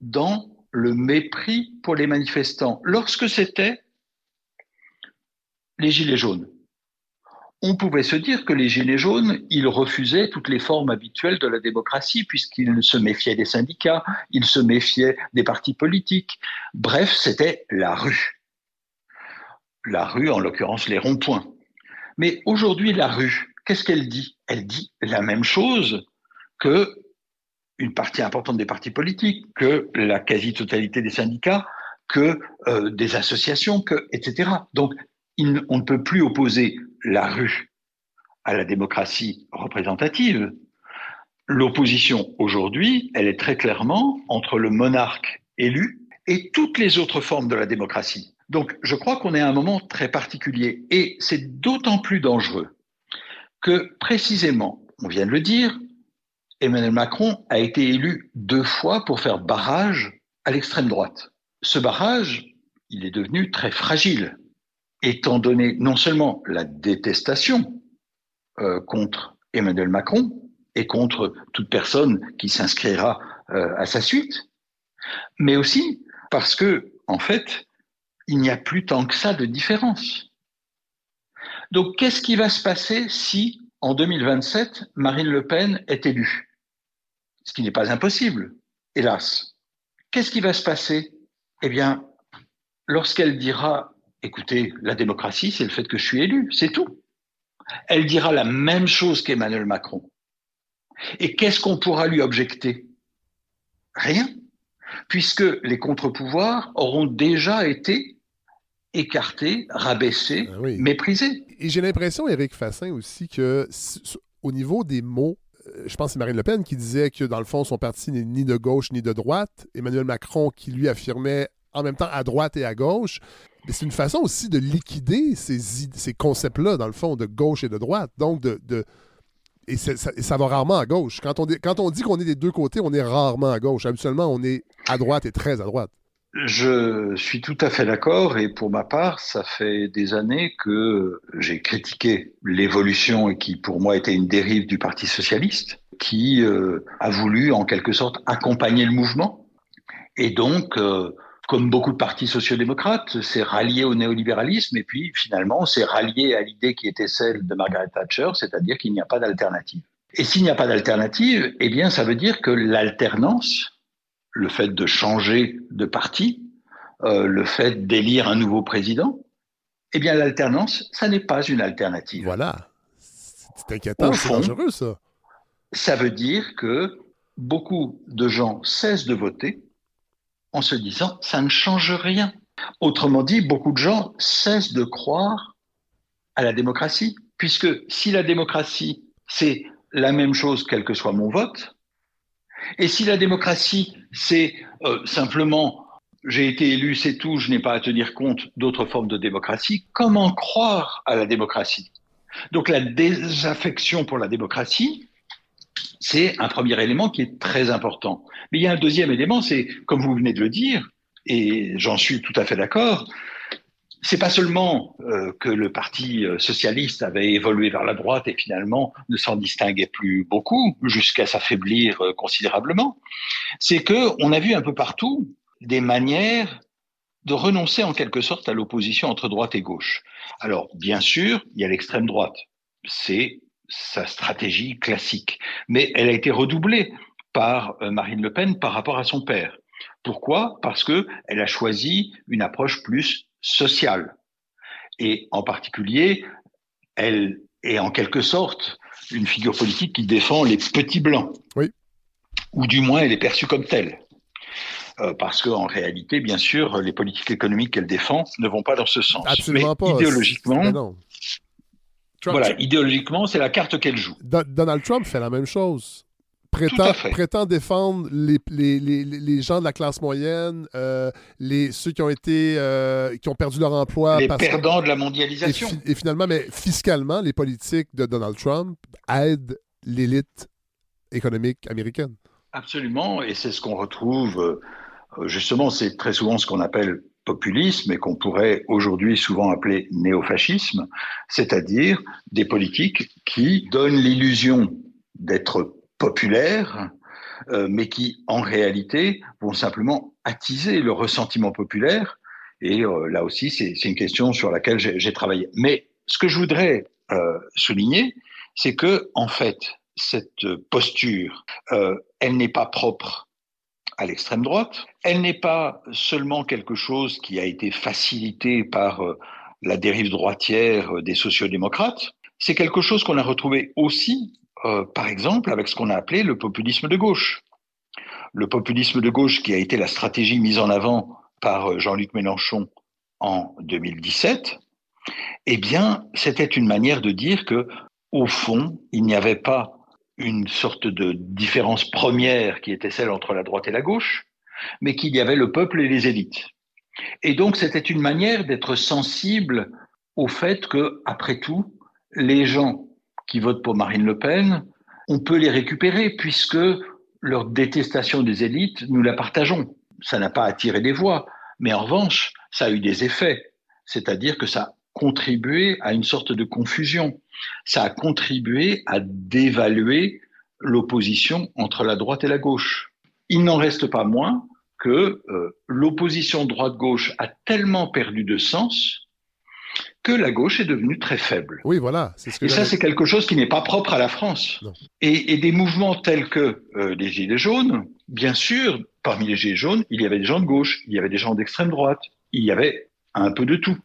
dans le mépris pour les manifestants. Lorsque c'était les Gilets jaunes, on pouvait se dire que les Gilets jaunes, ils refusaient toutes les formes habituelles de la démocratie, puisqu'ils se méfiaient des syndicats, ils se méfiaient des partis politiques. Bref, c'était la rue. La rue, en l'occurrence, les ronds-points. Mais aujourd'hui, la rue, qu'est-ce qu'elle dit? Elle dit la même chose que une partie importante des partis politiques, que la quasi-totalité des syndicats, que euh, des associations, etc. Donc, on ne peut plus opposer la rue à la démocratie représentative. L'opposition aujourd'hui, elle est très clairement entre le monarque élu et toutes les autres formes de la démocratie. Donc, je crois qu'on est à un moment très particulier et c'est d'autant plus dangereux que précisément, on vient de le dire, Emmanuel Macron a été élu deux fois pour faire barrage à l'extrême droite. Ce barrage, il est devenu très fragile, étant donné non seulement la détestation euh, contre Emmanuel Macron et contre toute personne qui s'inscrira euh, à sa suite, mais aussi parce que, en fait, il n'y a plus tant que ça de différence. Donc, qu'est-ce qui va se passer si, en 2027, Marine Le Pen est élue? Ce qui n'est pas impossible, hélas. Qu'est-ce qui va se passer? Eh bien, lorsqu'elle dira, écoutez, la démocratie, c'est le fait que je suis élu, c'est tout. Elle dira la même chose qu'Emmanuel Macron. Et qu'est-ce qu'on pourra lui objecter? Rien, puisque les contre-pouvoirs auront déjà été écartés, rabaissés, ah méprisés. Et j'ai l'impression, Éric Fassin aussi, que au niveau des mots je pense que c'est Marine Le Pen qui disait que dans le fond, son parti n'est ni de gauche ni de droite. Emmanuel Macron qui lui affirmait en même temps à droite et à gauche. Mais c'est une façon aussi de liquider ces, concepts-là, dans le fond, de gauche et de droite. Donc, de, et, ça, va rarement à gauche. Quand on, quand on dit qu'on est des deux côtés, on est rarement à gauche. Habituellement, on est à droite et très à droite. Je suis tout à fait d'accord et pour ma part, ça fait des années que j'ai critiqué l'évolution qui pour moi était une dérive du Parti socialiste, qui euh, a voulu en quelque sorte accompagner le mouvement et donc, euh, comme beaucoup de partis sociodémocrates, s'est rallié au néolibéralisme et puis finalement s'est rallié à l'idée qui était celle de Margaret Thatcher, c'est-à-dire qu'il n'y a pas d'alternative. Et s'il n'y a pas d'alternative, eh bien ça veut dire que l'alternance le fait de changer de parti, euh, le fait d'élire un nouveau président, eh bien l'alternance, ça n'est pas une alternative. Voilà. C'est inquiétant, c'est dangereux ça. Ça veut dire que beaucoup de gens cessent de voter en se disant ça ne change rien. Autrement dit, beaucoup de gens cessent de croire à la démocratie, puisque si la démocratie, c'est la même chose quel que soit mon vote, et si la démocratie, c'est euh, simplement j'ai été élu, c'est tout, je n'ai pas à tenir compte d'autres formes de démocratie, comment croire à la démocratie? Donc la désaffection pour la démocratie, c'est un premier élément qui est très important. Mais il y a un deuxième élément, c'est, comme vous venez de le dire, et j'en suis tout à fait d'accord, c'est pas seulement euh, que le Parti euh, socialiste avait évolué vers la droite et finalement ne s'en distinguait plus beaucoup jusqu'à s'affaiblir euh, considérablement. C'est que on a vu un peu partout des manières de renoncer en quelque sorte à l'opposition entre droite et gauche. Alors, bien sûr, il y a l'extrême droite. C'est sa stratégie classique. Mais elle a été redoublée par Marine Le Pen par rapport à son père. Pourquoi? Parce que elle a choisi une approche plus sociale. Et en particulier, elle est en quelque sorte une figure politique qui défend les petits blancs. Oui. Ou du moins, elle est perçue comme telle. Euh, parce qu'en réalité, bien sûr, les politiques économiques qu'elle défend ne vont pas dans ce sens. Absolument Mais pas. Idéologiquement, voilà, idéologiquement, c'est la carte qu'elle joue. Donald Trump fait la même chose prétend, prétend défendre les, les, les, les, gens de la classe moyenne, euh, les, ceux qui ont été euh, qui ont perdu leur emploi. Les perdants de la mondialisation. Et, finalement, mais fiscalement, les politiques de Donald Trump aident l'élite économique américaine. Absolument, et c'est ce qu'on retrouve, euh, justement, c'est très souvent ce qu'on appelle populisme et qu'on pourrait aujourd'hui souvent appeler néofascisme, c'est-à-dire des politiques qui donnent l'illusion d'être populaires, euh, mais qui, en réalité, vont simplement attiser le ressentiment populaire. Et euh, là aussi, c'est une question sur laquelle j'ai travaillé. Mais ce que je voudrais euh, souligner, c'est que, en fait, cette posture, elle n'est pas propre à l'extrême droite. Elle n'est pas seulement quelque chose qui a été facilité par la dérive droitière des sociodémocrates. C'est quelque chose qu'on a retrouvé aussi euh, par exemple, avec ce qu'on a appelé le populisme de gauche. Le populisme de gauche qui a été la stratégie mise en avant par euh, Jean-Luc Mélenchon en 2017, eh bien, c'était une manière de dire que, au fond, il n'y avait pas une sorte de différence première qui était celle entre la droite et la gauche, mais qu'il y avait le peuple et les élites. Et donc, c'était une manière d'être sensible au fait que, après tout, les gens qui votent pour Marine Le Pen, on peut les récupérer puisque leur détestation des élites, nous la partageons. Ça n'a pas attiré des voix, mais en revanche, ça a eu des effets. C'est-à-dire que ça a contribué à une sorte de confusion. Ça a contribué à dévaluer l'opposition entre la droite et la gauche. Il n'en reste pas moins que euh, l'opposition droite-gauche a tellement perdu de sens que la gauche est devenue très faible. Oui, voilà. et ça, c'est quelque chose qui n'est pas propre à la France. Et, des mouvements tels que euh, les Gilets jaunes, bien sûr, parmi les Gilets jaunes, il y avait des gens de gauche, il y avait des gens d'extrême droite, il y avait un peu de tout.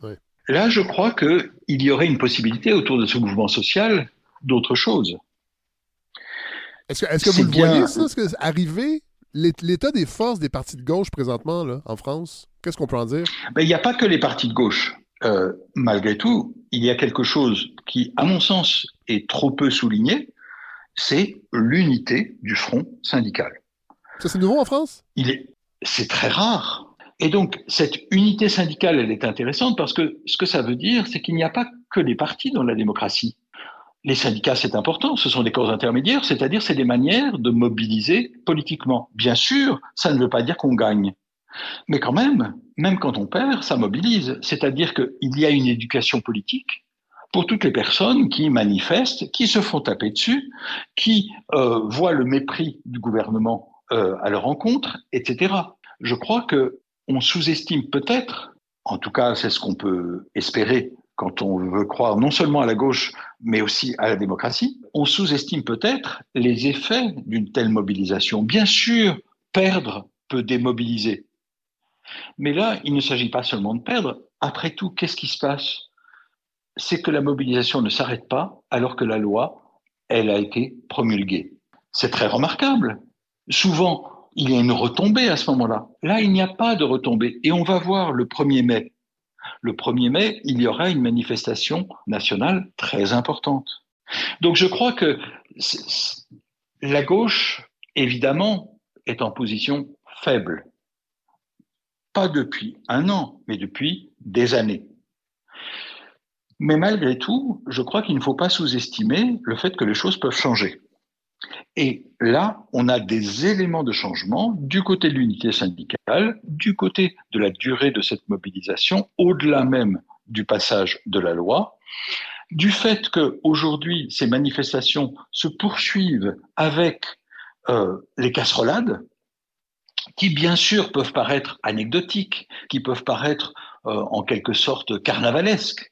Là, je crois qu'il y aurait une possibilité autour de ce mouvement social d'autre chose. Est-ce que, vous le voyez, ça? Que arriver l'état des forces des partis de gauche présentement là, en France, qu'est-ce qu'on peut en dire? Ben, il n'y a pas que les partis de gauche. Euh, malgré tout, il y a quelque chose qui, à mon sens, est trop peu souligné, c'est l'unité du front syndical. Ça, c'est nouveau en France? Il est, c'est très rare. Et donc, cette unité syndicale, elle est intéressante parce que ce que ça veut dire, c'est qu'il n'y a pas que des partis dans la démocratie. Les syndicats, c'est important, ce sont des causes intermédiaires, c'est-à-dire c'est des manières de mobiliser politiquement. Bien sûr, ça ne veut pas dire qu'on gagne. Mais quand même, même quand on perd, ça mobilise. C'est-à-dire qu'il y a une éducation politique pour toutes les personnes qui manifestent, qui se font taper dessus, qui euh, voient le mépris du gouvernement euh, à leur encontre, etc. Je crois que on sous-estime peut-être, en tout cas c'est ce qu'on peut espérer quand on veut croire non seulement à la gauche, mais aussi à la démocratie, on sous-estime peut-être les effets d'une telle mobilisation. Bien sûr, perdre peut démobiliser, mais là, il ne s'agit pas seulement de perdre. Après tout, qu'est-ce qui se passe? C'est que la mobilisation ne s'arrête pas alors que la loi, elle a été promulguée. C'est très remarquable. Souvent, il y a une retombée à ce moment-là. Là, il n'y a pas de retombée. Et on va voir le 1er mai. le 1er mai, il y aura une manifestation nationale très importante. Donc je crois que la gauche, évidemment, est en position faible. Pas depuis un an, mais depuis des années. Mais malgré tout, je crois qu'il ne faut pas sous-estimer le fait que les choses peuvent changer. Et là, on a des éléments de changement du côté de l'unité syndicale, du côté de la durée de cette mobilisation, au-delà même du passage de la loi, du fait qu'aujourd'hui, ces manifestations se poursuivent avec euh, les casserolades, qui bien sûr peuvent paraître anecdotiques, qui peuvent paraître euh, en quelque sorte carnavalesques,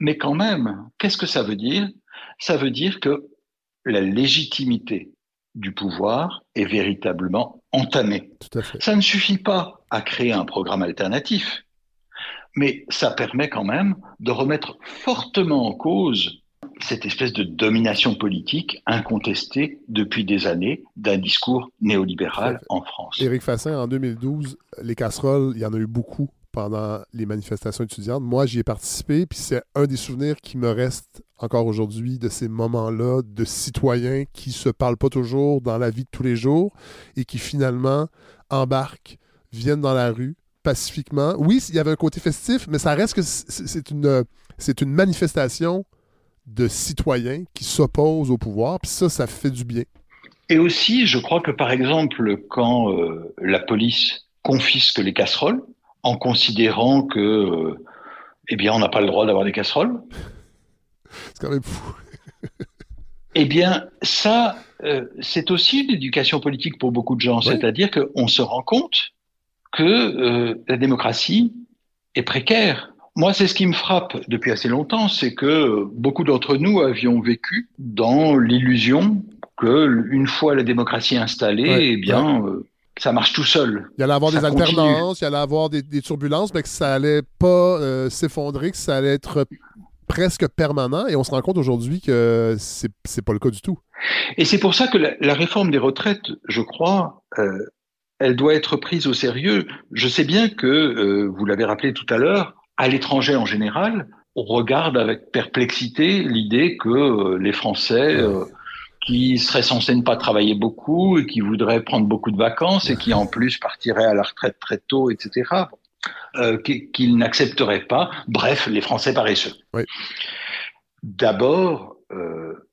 mais quand même, qu'est-ce que ça veut dire? Ça veut dire que la légitimité du pouvoir est véritablement entamée. Ça ne suffit pas à créer un programme alternatif, mais ça permet quand même de remettre fortement en cause cette espèce de domination politique incontestée depuis des années d'un discours néolibéral en France. Éric Fassin, en 2012, les casseroles, il y en a eu beaucoup pendant les manifestations étudiantes. Moi, j'y ai participé, puis c'est un des souvenirs qui me reste encore aujourd'hui de ces moments-là de citoyens qui se parlent pas toujours dans la vie de tous les jours et qui finalement embarquent, viennent dans la rue pacifiquement. Oui, il y avait un côté festif, mais ça reste que c'est une, c'est une manifestation de citoyens qui s'opposent au pouvoir, puis ça, ça fait du bien. Et aussi, je crois que par exemple, quand euh, la police confisque les casseroles, en considérant que, euh, eh bien, on n'a pas le droit d'avoir des casseroles. C'est quand même fou. eh bien, ça, euh, c'est aussi l'éducation politique pour beaucoup de gens. C'est-à-dire qu'on se rend compte que la démocratie est précaire. Moi, c'est ce qui me frappe depuis assez longtemps, c'est que beaucoup d'entre nous avions vécu dans l'illusion que une fois la démocratie installée, eh bien, ça marche tout seul. Il y allait avoir des alternances, il y allait avoir des, turbulences, mais que ça allait pas euh, s'effondrer, que ça allait être presque permanent. Et on se rend compte aujourd'hui que c'est n'est pas le cas du tout. Et c'est pour ça que la, réforme des retraites, je crois, euh, elle doit être prise au sérieux. Je sais bien que, euh, vous l'avez rappelé tout à l'heure, à l'étranger en général, on regarde avec perplexité l'idée que les Français qui serait censé ne pas travailler beaucoup et qui voudrait prendre beaucoup de vacances et qui en plus partirait à la retraite très tôt, etc. Euh, qu'il n'accepterait pas. Bref, les Français paresseux. Oui. D'abord, euh,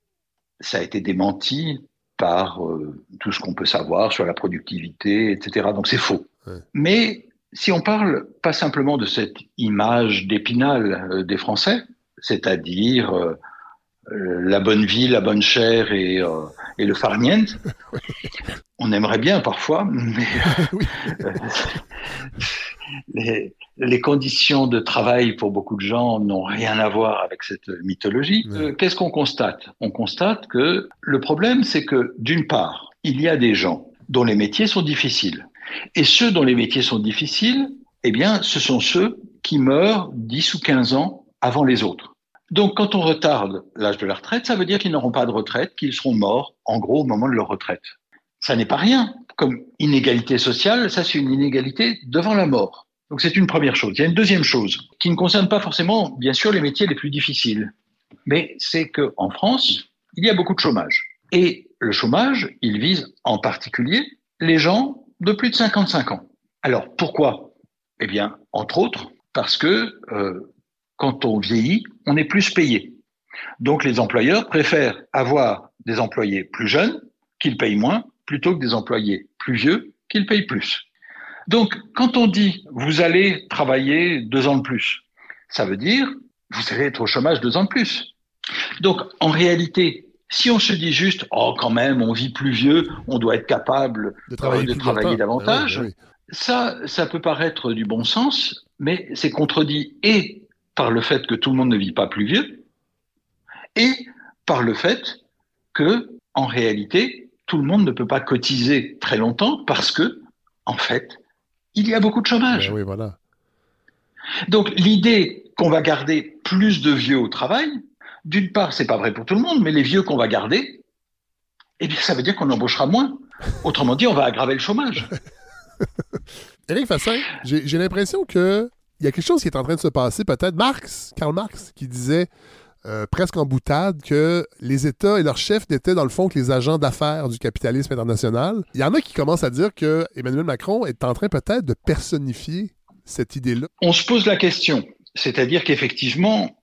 ça a été démenti par euh, tout ce qu'on peut savoir sur la productivité, etc. Donc c'est faux. Mais si on parle pas simplement de cette image d'épinal des Français, c'est-à-dire euh, la bonne vie, la bonne chair et, euh, et le farniente. On aimerait bien parfois, mais euh, les, les, conditions de travail pour beaucoup de gens n'ont rien à voir avec cette mythologie. Qu'est-ce qu'on constate? On constate que le problème, c'est que d'une part, il y a des gens dont les métiers sont difficiles. Et ceux dont les métiers sont difficiles, eh bien, ce sont ceux qui meurent 10 ou 15 ans avant les autres. Donc, quand on retarde l'âge de la retraite, ça veut dire qu'ils n'auront pas de retraite, qu'ils seront morts, en gros, au moment de leur retraite. Ça n'est pas rien. Comme inégalité sociale, ça, c'est une inégalité devant la mort. Donc, c'est une première chose. Il y a une deuxième chose, qui ne concerne pas forcément, bien sûr, les métiers les plus difficiles. Mais c'est qu'en France, il y a beaucoup de chômage. Et le chômage, il vise en particulier les gens de plus de 55 ans. Alors, pourquoi? Eh bien, entre autres, parce que euh, quand on vieillit, on est plus payé. Donc les employeurs préfèrent avoir des employés plus jeunes qu'ils payent moins plutôt que des employés plus vieux qu'ils payent plus. Donc quand on dit vous allez travailler deux ans de plus, ça veut dire vous allez être au chômage deux ans de plus. Donc en réalité, si on se dit juste oh quand même on vit plus vieux, on doit être capable de travailler, davantage, ça ça peut paraître du bon sens, mais c'est contredit et par le fait que tout le monde ne vit pas plus vieux et par le fait que, en réalité, tout le monde ne peut pas cotiser très longtemps parce que, en fait, il y a beaucoup de chômage. Ben oui, voilà. Donc, l'idée qu'on va garder plus de vieux au travail, d'une part, c'est pas vrai pour tout le monde, mais les vieux qu'on va garder, eh bien, ça veut dire qu'on embauchera moins. Autrement dit, on va aggraver le chômage. Éric Fassin, j'ai l'impression que il y a quelque chose qui est en train de se passer, peut-être. Marx, Karl Marx, qui disait euh, presque en boutade que les États et leurs chefs n'étaient dans le fond que les agents d'affaires du capitalisme international. Il y en a qui commencent à dire que Emmanuel Macron est en train peut-être de personnifier cette idée-là. On se pose la question, c'est-à-dire qu'effectivement,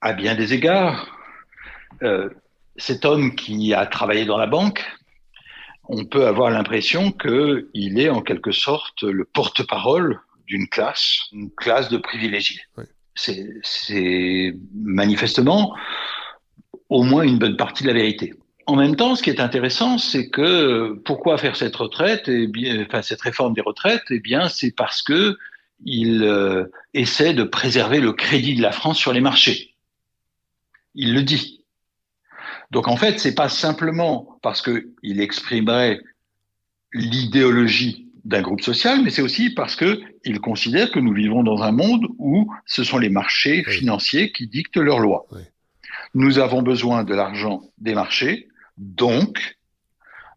à bien des égards, euh, cet homme qui a travaillé dans la banque, on peut avoir l'impression qu'il est en quelque sorte le porte-parole d'une classe, une classe de privilégiés. C'est manifestement au moins une bonne partie de la vérité. En même temps, ce qui est intéressant, c'est que pourquoi faire cette retraite, et eh bien, enfin cette réforme des retraites? Eh bien, c'est parce que il euh, essaie de préserver le crédit de la France sur les marchés. Il le dit. Donc en fait, c'est pas simplement parce qu'il exprimerait l'idéologie d'un groupe social, mais c'est aussi parce qu'il considère que nous vivons dans un monde où ce sont les marchés financiers qui dictent leurs lois. Nous avons besoin de l'argent des marchés, donc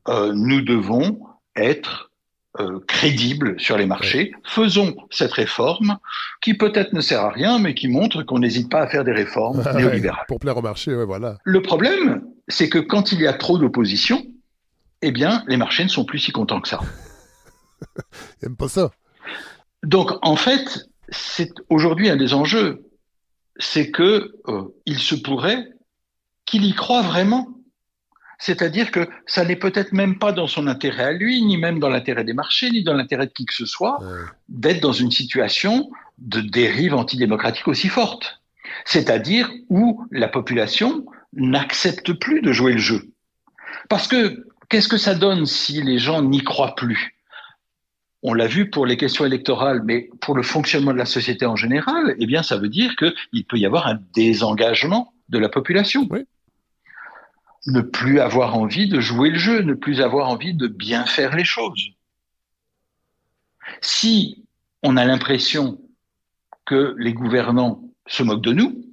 euh, nous devons être euh, crédibles sur les marchés. Faisons cette réforme qui peut-être ne sert à rien, mais qui montre qu'on n'hésite pas à faire des réformes néolibérales. Pour plaire au marché, voilà. Le problème, c'est que quand il y a trop d'opposition, eh bien, les marchés ne sont plus si contents que ça. Il n'aime pas ça. Donc, en fait, c'est aujourd'hui un des enjeux. C'est que euh, il se pourrait qu'il y croit vraiment. C'est-à-dire que ça n'est peut-être même pas dans son intérêt à lui, ni même dans l'intérêt des marchés, ni dans l'intérêt de qui que ce soit, d'être dans une situation de dérive antidémocratique aussi forte. C'est-à-dire où la population n'accepte plus de jouer le jeu. Parce que qu'est-ce que ça donne si les gens n'y croient plus? On l'a vu pour les questions électorales, mais pour le fonctionnement de la société en général, eh bien, ça veut dire qu'il peut y avoir un désengagement de la population. Ne plus avoir envie de jouer le jeu, ne plus avoir envie de bien faire les choses. Si on a l'impression que les gouvernants se moquent de nous,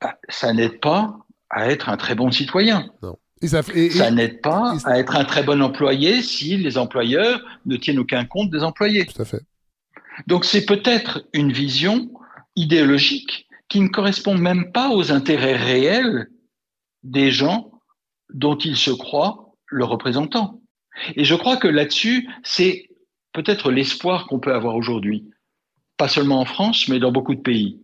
bah, ça n'aide pas à être un très bon citoyen. Non ça, n'aide pas à être un très bon employé si les employeurs ne tiennent aucun compte des employés. Tout à fait. Donc c'est peut-être une vision idéologique qui ne correspond même pas aux intérêts réels des gens dont ils se croient le représentant. Et je crois que là-dessus, c'est peut-être l'espoir qu'on peut avoir aujourd'hui, pas seulement en France, mais dans beaucoup de pays.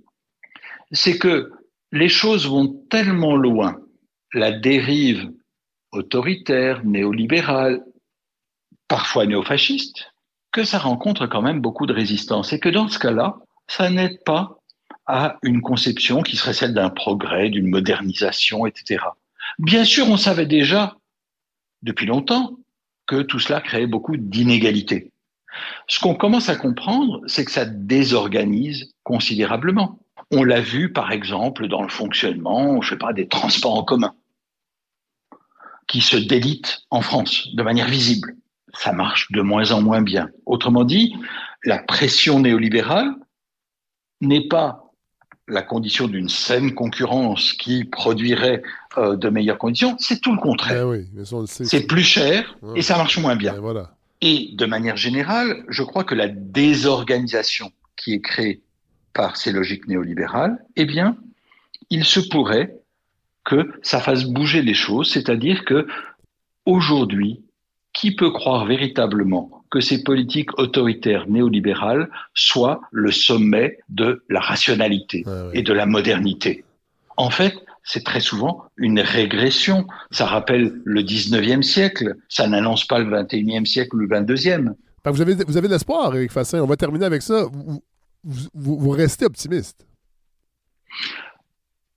C'est que les choses vont tellement loin, la dérive autoritaire, néolibéral, parfois néofasciste, que ça rencontre quand même beaucoup de résistance et que dans ce cas-là, ça n'aide pas à une conception qui serait celle d'un progrès, d'une modernisation, etc. Bien sûr, on savait déjà depuis longtemps que tout cela créait beaucoup d'inégalités. Ce qu'on commence à comprendre, c'est que ça désorganise considérablement. On l'a vu, par exemple, dans le fonctionnement, je sais pas, des transports en commun qui se délite en France de manière visible. Ça marche de moins en moins bien. Autrement dit, la pression néolibérale n'est pas la condition d'une saine concurrence qui produirait euh, de meilleures conditions, c'est tout le contraire. Eh c'est plus cher et ça marche moins bien. Et de manière générale, je crois que la désorganisation qui est créée par ces logiques néolibérales, eh bien, il se pourrait que ça fasse bouger les choses, c'est-à-dire que aujourd'hui, qui peut croire véritablement que ces politiques autoritaires néolibérales soient le sommet de la rationalité et de la modernité? En fait, c'est très souvent une régression. Ça rappelle le 19e siècle, ça n'annonce pas le 21e siècle ou le 22e. Vous avez, vous avez de l'espoir, Eric Fassin. On va terminer avec ça. vous, vous restez optimiste.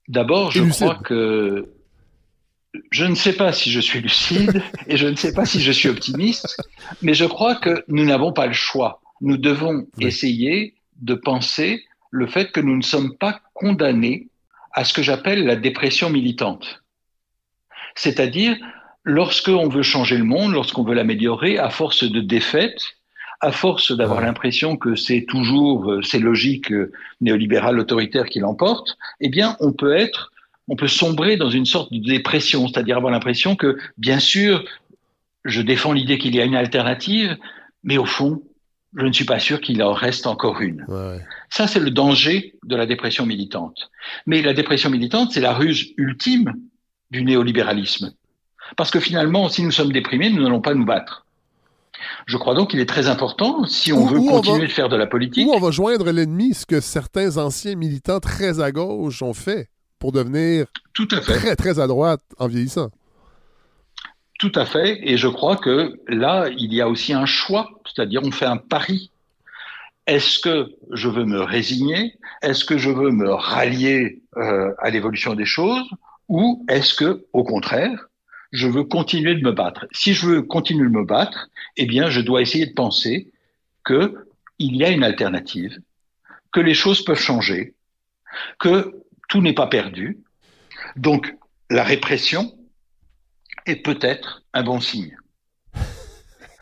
D'abord, je crois que je ne sais pas si je suis lucide et je ne sais pas si je suis optimiste, mais je crois que nous n'avons pas le choix. Nous devons essayer de penser le fait que nous ne sommes pas condamnés à ce que j'appelle la dépression militante. C'est-à-dire, lorsqu'on veut changer le monde, lorsqu'on veut l'améliorer, à force de défaites, à force d'avoir l'impression que c'est toujours euh, ces logiques euh, néolibérales autoritaires qui l'emportent, eh bien, on peut être, on peut sombrer dans une sorte de dépression, c'est-à-dire avoir l'impression que, bien sûr, je défends l'idée qu'il y a une alternative, mais au fond, je ne suis pas sûr qu'il en reste encore une. Ça, c'est le danger de la dépression militante. Mais la dépression militante, c'est la ruse ultime du néolibéralisme. Parce que finalement, si nous sommes déprimés, nous n'allons pas nous battre. Je crois donc qu'il est très important, si on veut continuer de faire de la politique. Où on va joindre l'ennemi, ce que certains anciens militants très à gauche ont fait pour devenir Tout à fait. très, très à droite en vieillissant. Tout à fait. Et je crois que là, il y a aussi un choix, c'est-à-dire on fait un pari. Est-ce que je veux me résigner? Est-ce que je veux me rallier euh, à l'évolution des choses? Ou est-ce que, au contraire, je veux continuer de me battre? Si je veux continuer de me battre, eh bien, je dois essayer de penser que il y a une alternative, que les choses peuvent changer, que tout n'est pas perdu. Donc, la répression, est peut-être un bon signe.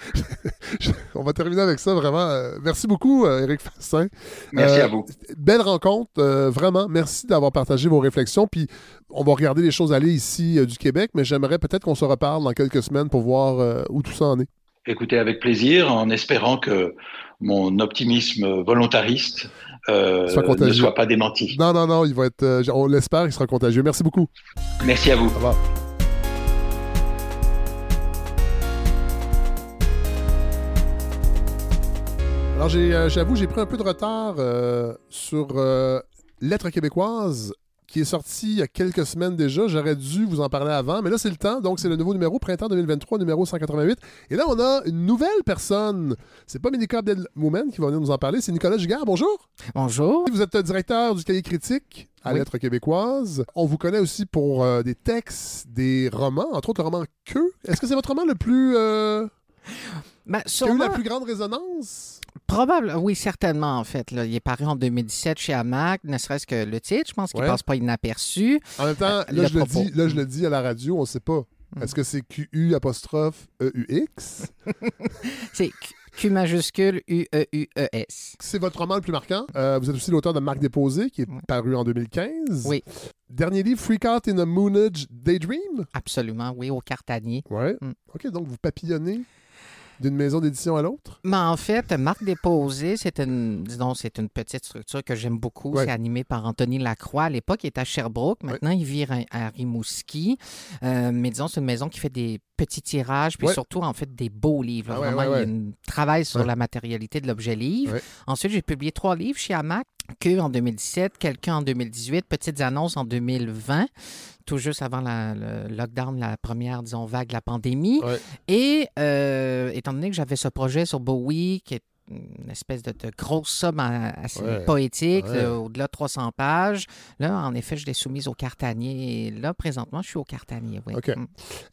On va terminer avec ça, vraiment. Euh, merci beaucoup, Eric euh, Fassin. Merci à vous. Belle rencontre, euh, vraiment. Merci d'avoir partagé vos réflexions. Puis, on va regarder les choses aller ici du Québec, mais j'aimerais peut-être qu'on se reparle dans quelques semaines pour voir où tout ça en est. Écoutez, avec plaisir, en espérant que mon optimisme volontariste ne soit pas démenti. Non, non, non, il va être, on l'espère, il sera contagieux. Merci beaucoup. Merci à vous. Au revoir. Alors, euh, j'avoue, j'ai pris un peu de retard euh, sur euh, Lettres québécoises qui est sorti il y a quelques semaines déjà. J'aurais dû vous en parler avant, mais là, c'est le temps. Donc, c'est le nouveau numéro, printemps 2023, numéro 188. Et là, on a une nouvelle personne. C'est pas Médica Abdelmoumen qui va venir nous en parler, c'est Nicolas Gigard. Bonjour. Bonjour. Vous êtes directeur du cahier critique à Lettres québécoises. On vous connaît aussi pour des textes, des romans, entre autres le roman Que. Est-ce que c'est votre roman le plus. Ben, qui a eu la plus grande résonance? Probable, oui, certainement, en fait. Là. Il est paru en 2017 chez Hamac, ne serait-ce que le titre, je pense qu'il ne passe pas inaperçu. En même temps, euh, là, je le dis, là, je le dis à la radio, on ne sait pas. Hmm. Est-ce que c'est QU apostrophe EUX? c'est Q majuscule U-E-U-E-S. C'est votre roman le plus marquant. Euh, vous êtes aussi l'auteur de Marque Déposé, qui est paru en 2015. Oui. Dernier livre, Freak Out in a Moonage Daydream? Absolument, oui, au Cartanier. Oui. Hmm. OK, donc vous papillonnez d'une maison d'édition à l'autre? Mais en fait, Marc Déposé, c'est une, disons, c'est une petite structure que j'aime beaucoup. C'est animé par Anthony Lacroix. À l'époque, il était à Sherbrooke. Maintenant, il vit à, Rimouski. Euh, mais disons, c'est une maison qui fait des petits tirages, puis surtout, en fait, des beaux livres. Ah Vraiment, il travaille sur la matérialité de l'objet livre. Ensuite, j'ai publié trois livres chez Amac que en 2017, quelqu'un en 2018, petites annonces en 2020 tout juste avant le lockdown, la première, disons, vague de la pandémie. Et euh, étant donné que j'avais ce projet sur Bowie, qui est une espèce de, grosse somme assez poétique, au-delà de 300 pages. Là, en effet, je l'ai soumise au cartanier. Et là, présentement, je suis au cartanier. Oui. OK. Mm.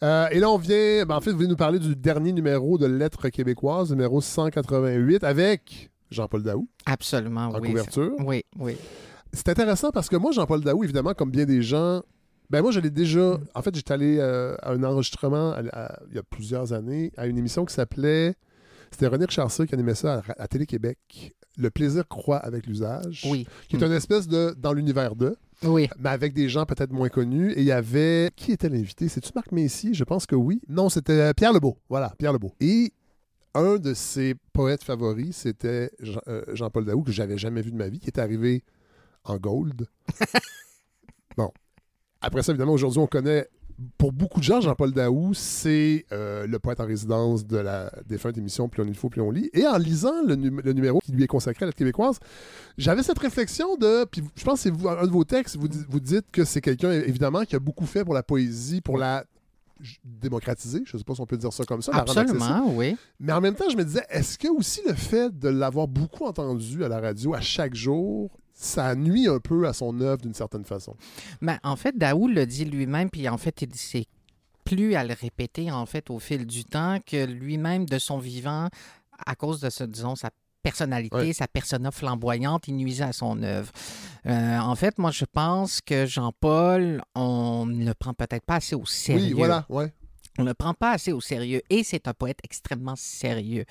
Euh, et là, on vient. Ben, en fait, vous venez nous parler du dernier numéro de Lettres québécoises, numéro 188, avec Jean-Paul Daou. Absolument, en couverture. Oui, oui. C'est intéressant parce que moi, Jean-Paul Daou, évidemment, comme bien des gens, ben moi, j'allais déjà. En fait, j'étais allé euh, à un enregistrement il y a plusieurs années à une émission qui s'appelait. C'était René Richardson qui animait ça à, Télé-Québec. Le plaisir croît avec l'usage. Oui. Qui est une espèce de. dans l'univers de. Oui. Mais avec des gens peut-être moins connus. Et il y avait. Qui était l'invité? C'est-tu Marc Messier? Je pense que oui. Non, c'était Pierre Lebeau. Voilà, Pierre Lebeau. Et un de ses poètes favoris, c'était euh, Jean-Paul Daou, que j'avais jamais vu de ma vie, qui est arrivé en gold. bon, après ça, évidemment, aujourd'hui, on connaît pour beaucoup de gens, Jean-Paul Daou, c'est euh, le poète en résidence de la défunte émission Plus on il faut, plus on lit. Et en lisant le, numéro qui lui est consacré à la québécoise, j'avais cette réflexion de. Puis je pense que c'est un de vos textes, vous, vous dites que c'est quelqu'un, évidemment, qui a beaucoup fait pour la poésie, pour la démocratiser, je ne sais pas si on peut dire ça comme ça. Absolument, oui. Mais en même temps, je me disais, est-ce que aussi le fait de l'avoir beaucoup entendu à la radio à chaque jour, ça nuit un peu à son œuvre d'une certaine façon. Mais en fait, Daoul le dit lui-même, puis en fait, il s'est plus à le répéter en fait au fil du temps que lui-même de son vivant, à cause de ce, disons, sa personnalité, sa persona flamboyante, il nuisait à son œuvre. Euh, en fait, moi, je pense que Jean-Paul, on ne le prend peut-être pas assez au sérieux. Oui, voilà, ouais on ne le prend pas assez au sérieux et c'est un poète extrêmement sérieux.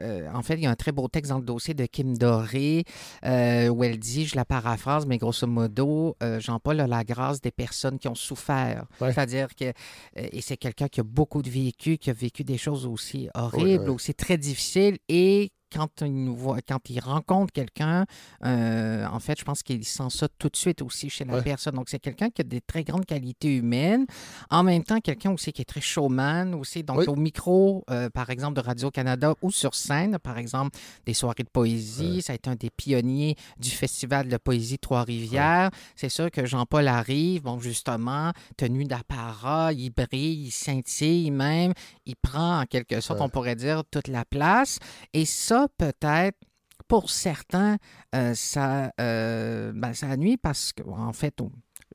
Euh, en fait, il y a un très beau texte dans le dossier de Kim Doré euh, où elle dit, je la paraphrase, mais grosso modo, euh, Jean-Paul a la grâce des personnes qui ont souffert. C'est-à-dire que, et c'est quelqu'un qui a beaucoup de vécu, qui a vécu des choses aussi horribles, aussi très difficiles et quand il, voit, quand il rencontre quelqu'un, euh, en fait, je pense qu'il sent ça tout de suite aussi chez la personne. Donc, c'est quelqu'un qui a des très grandes qualités humaines. En même temps, quelqu'un aussi qui est très showman aussi. Donc, au micro, euh, par exemple, de Radio-Canada ou sur scène, par exemple, des soirées de poésie. Ça a été un des pionniers du Festival de poésie Trois-Rivières. C'est sûr que Jean-Paul arrive, bon, justement, tenu d'apparat, il brille, il scintille même. Il prend, en quelque sorte, on pourrait dire, toute la place. Et ça, peut-être, pour certains, euh, ça, euh, ben, ça nuit parce que, en fait,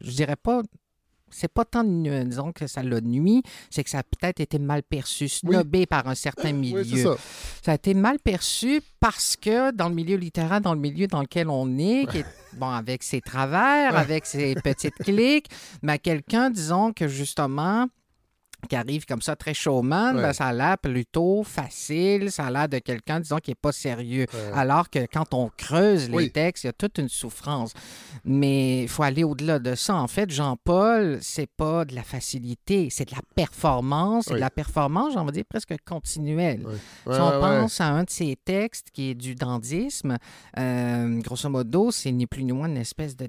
je dirais pas c'est pas tant, disons, que ça l'a nuit, c'est que ça a peut-être été mal perçu, snobé par un certain milieu. ça. ça. a été mal perçu parce que dans le milieu littéraire, dans le milieu dans lequel on est, qui est, bon, avec ses travers, avec ses petites cliques, mais quelqu'un, disons, que justement, qui arrive comme ça très showman, ben, ça a l'air plutôt facile, ça a l'air de quelqu'un, disons, qui n'est pas sérieux. Alors que quand on creuse les textes, il y a toute une souffrance. Mais il faut aller au-delà de ça. En fait, Jean-Paul, c'est pas de la facilité, c'est de la performance. C'est de la performance, j'en dire, presque continuelle. si on pense à un de ses textes qui est du dandisme, euh, grosso modo, c'est ni plus ni moins une espèce de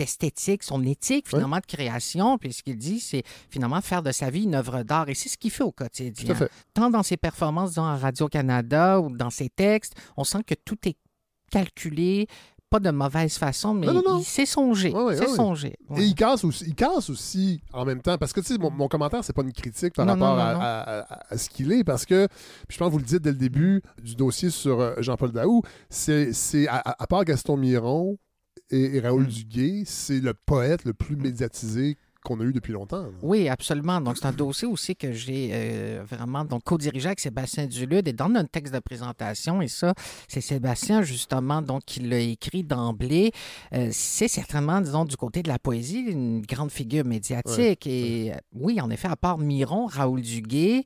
d'esthétique, son éthique finalement de création. Puis ce qu'il dit, c'est finalement faire de sa vie une œuvre d'art. Et c'est ce qu'il fait au quotidien. Tant dans ses performances, à Radio-Canada ou dans ses textes, on sent que tout est calculé, pas de mauvaise façon, mais il s'est songé. c'est songé. Et il casse, aussi, il casse aussi en même temps, parce que tu sais, mon, commentaire, c'est pas une critique par rapport à, ce qu'il est, parce que, puis je pense que vous le dites dès le début du dossier sur euh, Jean-Paul Daou, c'est à, part Gaston Miron, et, Raoul hmm. Duguay, c'est le poète le plus médiatisé qu'on a eu depuis longtemps. Oui, absolument. Donc, c'est un dossier aussi que j'ai euh, vraiment donc co-dirigé avec Sébastien Dulude et dans notre texte de présentation. Et ça, c'est Sébastien, justement, donc, qui l'a écrit d'emblée. Euh, c'est certainement, disons, du côté de la poésie, une grande figure médiatique. et euh, oui, en effet, à part Miron, Raoul Duguay,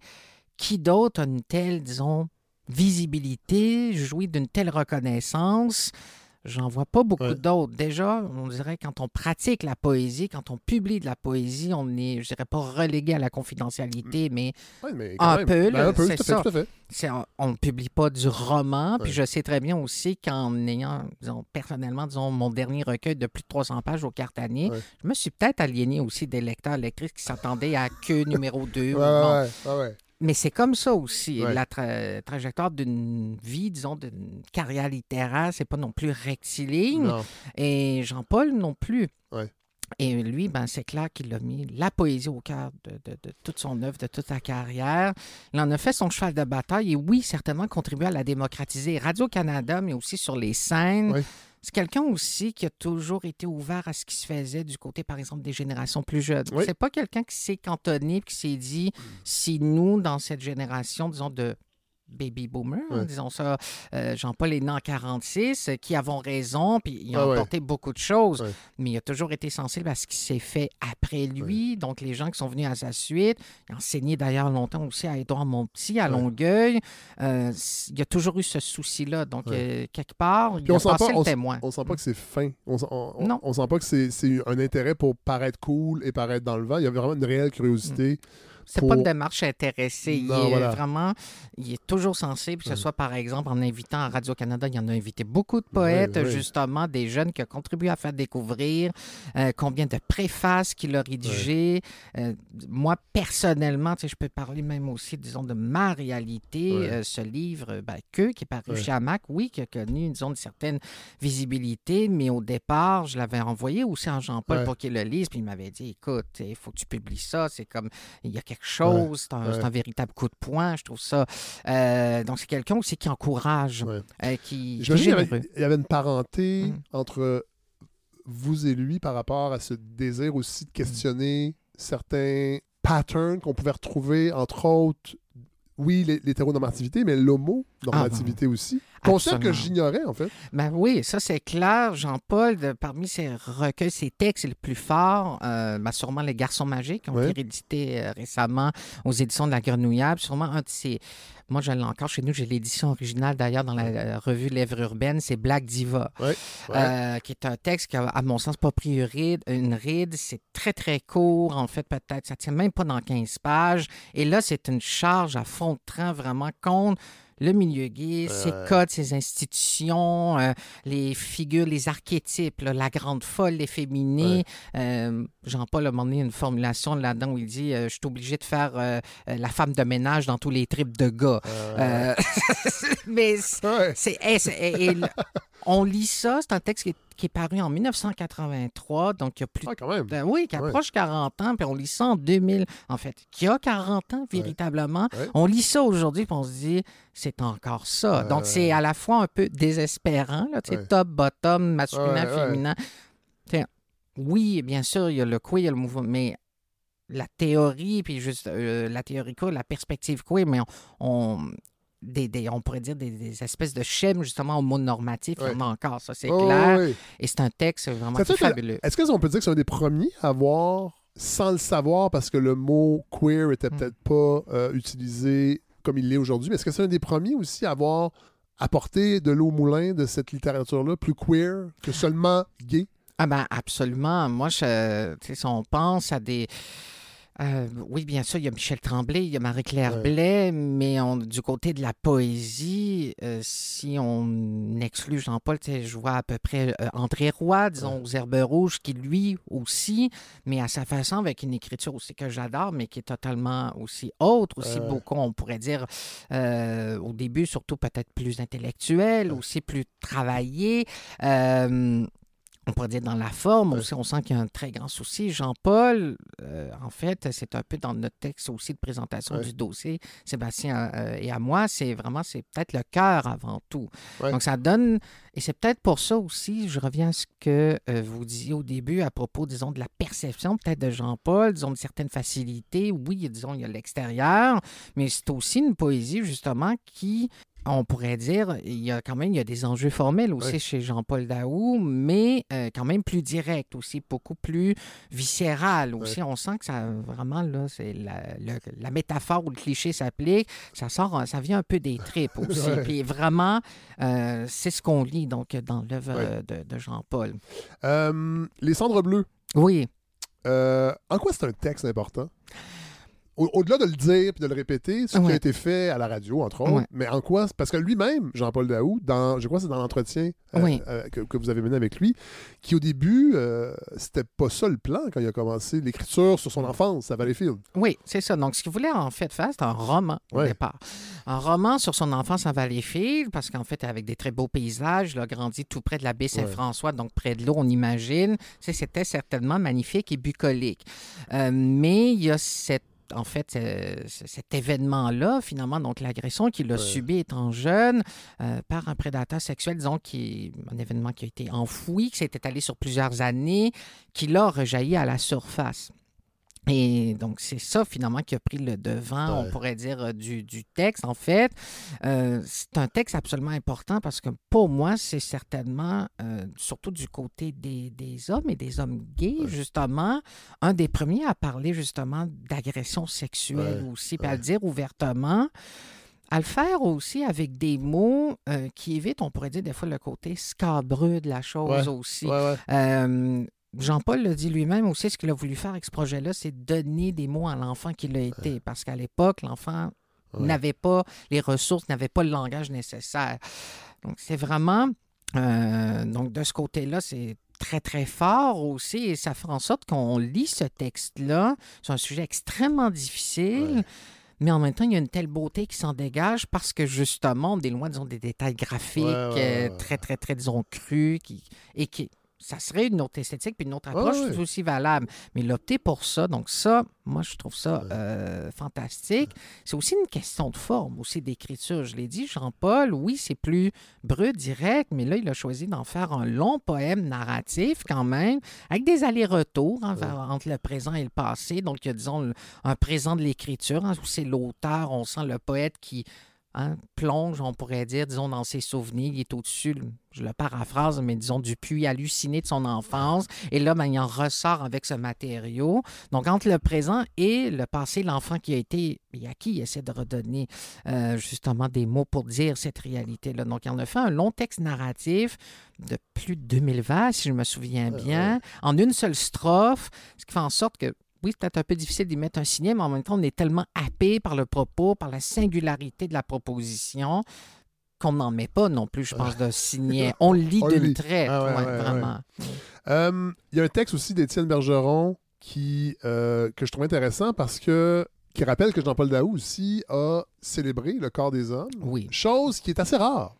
qui d'autre a une telle, disons, visibilité, jouit d'une telle reconnaissance? J'en vois pas beaucoup d'autres. Déjà, on dirait quand on pratique la poésie, quand on publie de la poésie, on est, je dirais pas relégué à la confidentialité, mais, un, peu, c'est ça. on ne publie pas du roman. Puis je sais très bien aussi qu'en ayant, disons, personnellement, disons, mon dernier recueil de plus de 300 pages au Cartanier, je me suis peut-être aliéné aussi des lecteurs, lectrices qui s'attendaient à que numéro 2. Mais c'est comme ça aussi. La trajectoire d'une vie, disons, d'une carrière littéraire, c'est pas non plus rectiligne. Et Jean-Paul non plus. Et lui, ben, c'est clair qu'il a mis la poésie au cœur de, toute son œuvre, de toute sa carrière. Il en a fait son cheval de bataille et oui, certainement contribué à la démocratiser. Radio-Canada, mais aussi sur les scènes. C'est quelqu'un aussi qui a toujours été ouvert à ce qui se faisait du côté, par exemple, des générations plus jeunes. C'est pas quelqu'un qui s'est cantonné qui s'est dit si nous, dans cette génération, disons, de baby boomer, disons ça. Euh, Jean-Paul est né en 46, euh, qui avons raison, puis il a apporté beaucoup de choses, mais il a toujours été sensible à ce qui s'est fait après lui. Donc, les gens qui sont venus à sa suite, il a enseigné d'ailleurs longtemps aussi à Édouard Montpetit, à Longueuil. Euh, il y a toujours eu ce souci-là. Donc, quelque part, il a passé le témoin. On sent pas que c'est fin. On, on, on, sent pas que c'est un intérêt pour paraître cool et paraître dans le vent. Il y a vraiment une réelle curiosité. Mm. C'est pas une démarche intéressée. il est vraiment, il est toujours sensible, que ce soit par exemple en invitant à Radio-Canada, il en a invité beaucoup de poètes, justement, des jeunes qui ont contribué à faire découvrir, euh, combien de préfaces qu'il a rédigées. Euh, moi, personnellement, je peux parler même aussi, disons, de ma réalité. Euh, ce livre, ben, Que, qui est paru chez Amac, oui, qui a connu, disons, une certaine visibilité, mais au départ, je l'avais envoyé aussi à Jean-Paul pour qu'il le lise, puis il m'avait dit, écoute, il faut que tu publies ça, c'est comme, il y a quelque chose. c'est un, véritable coup de poing, je trouve ça. Euh, donc, c'est quelqu'un aussi qui encourage, euh, qui, je qu'il y, avait une parenté mm. entre vous et lui par rapport à ce désir aussi de questionner certains patterns qu'on pouvait retrouver, entre autres, oui, l'hétéronormativité, mais l'homo-normativité ah, aussi. Concept que j'ignorais, en fait. Ben oui, ça, c'est clair. Jean-Paul, parmi ses recueils, ses textes les plus forts, euh, ben, sûrement Les Garçons Magiques, qui ont été édités euh, récemment aux éditions de La Grenouillable. Sûrement un de ses moi, je l'ai encore chez nous. J'ai l'édition originale d'ailleurs dans la euh, revue Lèvres urbaines. C'est Black Diva, euh, qui est un texte qui a, à mon sens, pas pris une ride. Une ride. C'est très, très court. En fait, peut-être, ça tient même pas dans 15 pages. Et là, c'est une charge à fond de train vraiment contre le milieu gay, ses codes, ses institutions, euh, les figures, les archétypes, la grande folle, l'efféminé. Euh, Jean-Paul a demandé une formulation là-dedans où il dit Je suis obligé de faire la femme de ménage dans tous les tripes de gars. mais c'est. on lit ça, c'est un texte qui est qui est paru en 1983, donc il y a plus... Ah, quand même. oui, qui approche 40 ans, puis on lit ça en 2000, en fait, qui a 40 ans véritablement. On lit ça aujourd'hui, puis on se dit, c'est encore ça. donc c'est à la fois un peu désespérant, là, top, bottom, masculin, féminin. oui, bien sûr, il y a le queer, il y a le mouvement, mais la théorie, puis juste euh, la théorie queer, la perspective queer, mais on des, on pourrait dire des, espèces de schèmes justement au mot normatif. Il y en a encore, ça c'est clair. Et c'est un texte vraiment fabuleux. Est-ce qu'on peut dire que c'est un des premiers à avoir, sans le savoir, parce que le mot queer était hmm. peut-être pas euh, utilisé comme il l'est aujourd'hui, mais est-ce que c'est un des premiers aussi à avoir apporté de l'eau au moulin de cette littérature-là, plus queer que seulement gay? Ah ben absolument. Moi, je, si on pense à des euh, oui, bien sûr, il y a Michel Tremblay, il y a Marie-Claire Blais, mais du côté de la poésie, euh, si on exclut Jean-Paul, je vois à peu près euh, André Roy, disons, aux Herbes Rouges, qui lui aussi, mais à sa façon, avec une écriture aussi que j'adore, mais qui est totalement aussi autre, aussi beaucoup, on pourrait dire, au début, surtout peut-être plus intellectuel, aussi plus travaillé on pourrait dire dans la forme aussi, on sent qu'il y a un très grand souci. Jean-Paul, euh, en fait, c'est un peu dans notre texte aussi de présentation du dossier, Sébastien euh, et à moi, c'est vraiment, c'est peut-être le cœur avant tout. Donc ça donne, et c'est peut-être pour ça aussi, je reviens à ce que euh, vous disiez au début à propos, disons, de la perception peut-être de Jean-Paul, disons, de certaines facilités. Oui, disons, il y a l'extérieur, mais c'est aussi une poésie, justement, qui on pourrait dire, il y a quand même il y a des enjeux formels aussi chez Jean-Paul Daou, mais euh, quand même plus direct aussi, beaucoup plus viscéral aussi. On sent que ça vraiment là, c'est la, métaphore ou le cliché s'applique, ça sort, ça vient un peu des tripes aussi. Puis vraiment, euh, c'est ce qu'on lit donc dans l'œuvre de, Jean-Paul. Euh, les cendres bleues. Oui. en quoi c'est un texte important? Au-delà de le dire puis de le répéter, ce qui a été fait à la radio, entre autres, mais en quoi Parce que lui-même, Jean-Paul Daou, dans, je crois que c'est dans l'entretien euh, euh, que, vous avez mené avec lui, qui au début, euh, c'était pas ça le plan quand il a commencé l'écriture sur son enfance à Valleyfield. Oui, c'est ça. Donc, ce qu'il voulait en fait faire, c'est un roman au départ. Un roman sur son enfance à Valleyfield, parce qu'en fait, avec des très beaux paysages, il a grandi tout près de la baie Saint-François, donc près de l'eau, on imagine. C'était certainement magnifique et bucolique. mais il y a cette en fait, cet événement-là, finalement, donc l'agression qu'il a subi étant jeune euh, par un prédateur sexuel, disons, qui un événement qui a été enfoui, qui s'est étalé sur plusieurs années, qui l'a rejailli à la surface. Et donc, c'est ça finalement qui a pris le devant, on pourrait dire, euh, du, texte. En fait, euh, c'est un texte absolument important parce que pour moi, c'est certainement, euh, surtout du côté des, hommes et des hommes gays, justement, un des premiers à parler justement d'agression sexuelle aussi, puis à le dire ouvertement à le faire aussi avec des mots qui évitent, on pourrait dire des fois, le côté scabreux de la chose aussi. Jean-Paul le dit lui-même aussi, ce qu'il a voulu faire avec ce projet-là, c'est donner des mots à l'enfant qu'il a été. Parce qu'à l'époque, l'enfant n'avait pas les ressources, n'avait pas le langage nécessaire. Donc, c'est vraiment. Euh, donc, de ce côté-là, c'est très, très fort aussi. Et ça fait en sorte qu'on lit ce texte-là. C'est un sujet extrêmement difficile. Mais en même temps, il y a une telle beauté qui s'en dégage parce que justement, on est loin, disons, des détails graphiques euh, très, très, très, disons, crus qui, et qui, ça serait une autre esthétique puis une autre approche tout aussi valable. Mais l'opter pour ça, donc ça, moi, je trouve ça euh, fantastique. C'est aussi une question de forme, aussi d'écriture. Je l'ai dit, Jean-Paul, oui, c'est plus brut, direct, mais là, il a choisi d'en faire un long poème narratif quand même, avec des allers-retours hein, entre le présent et le passé. Donc, il y a, disons, un présent de l'écriture, hein, où c'est l'auteur, on sent le poète qui Hein, plonge, on pourrait dire, disons, dans ses souvenirs. Il est au-dessus, je le paraphrase, mais disons, du puits halluciné de son enfance. Et là, ben, il en ressort avec ce matériau. Donc, entre le présent et le passé, l'enfant qui a été, et à qui il essaie de redonner euh, justement des mots pour dire cette réalité-là. Donc, il en a fait un long texte narratif de plus de 2020, si je me souviens bien, en une seule strophe, ce qui fait en sorte que oui, c'est peut-être un peu difficile d'y mettre un signet, mais en même temps, on est tellement happé par le propos, par la singularité de la proposition qu'on n'en met pas non plus, je pense, de signet. On lit d'une traite, ah vraiment. Euh, il y a un texte aussi d'Étienne Bergeron qui, euh, que je trouve intéressant parce que qui rappelle que Jean-Paul Daou aussi a célébré le corps des hommes. Oui. Chose qui est assez rare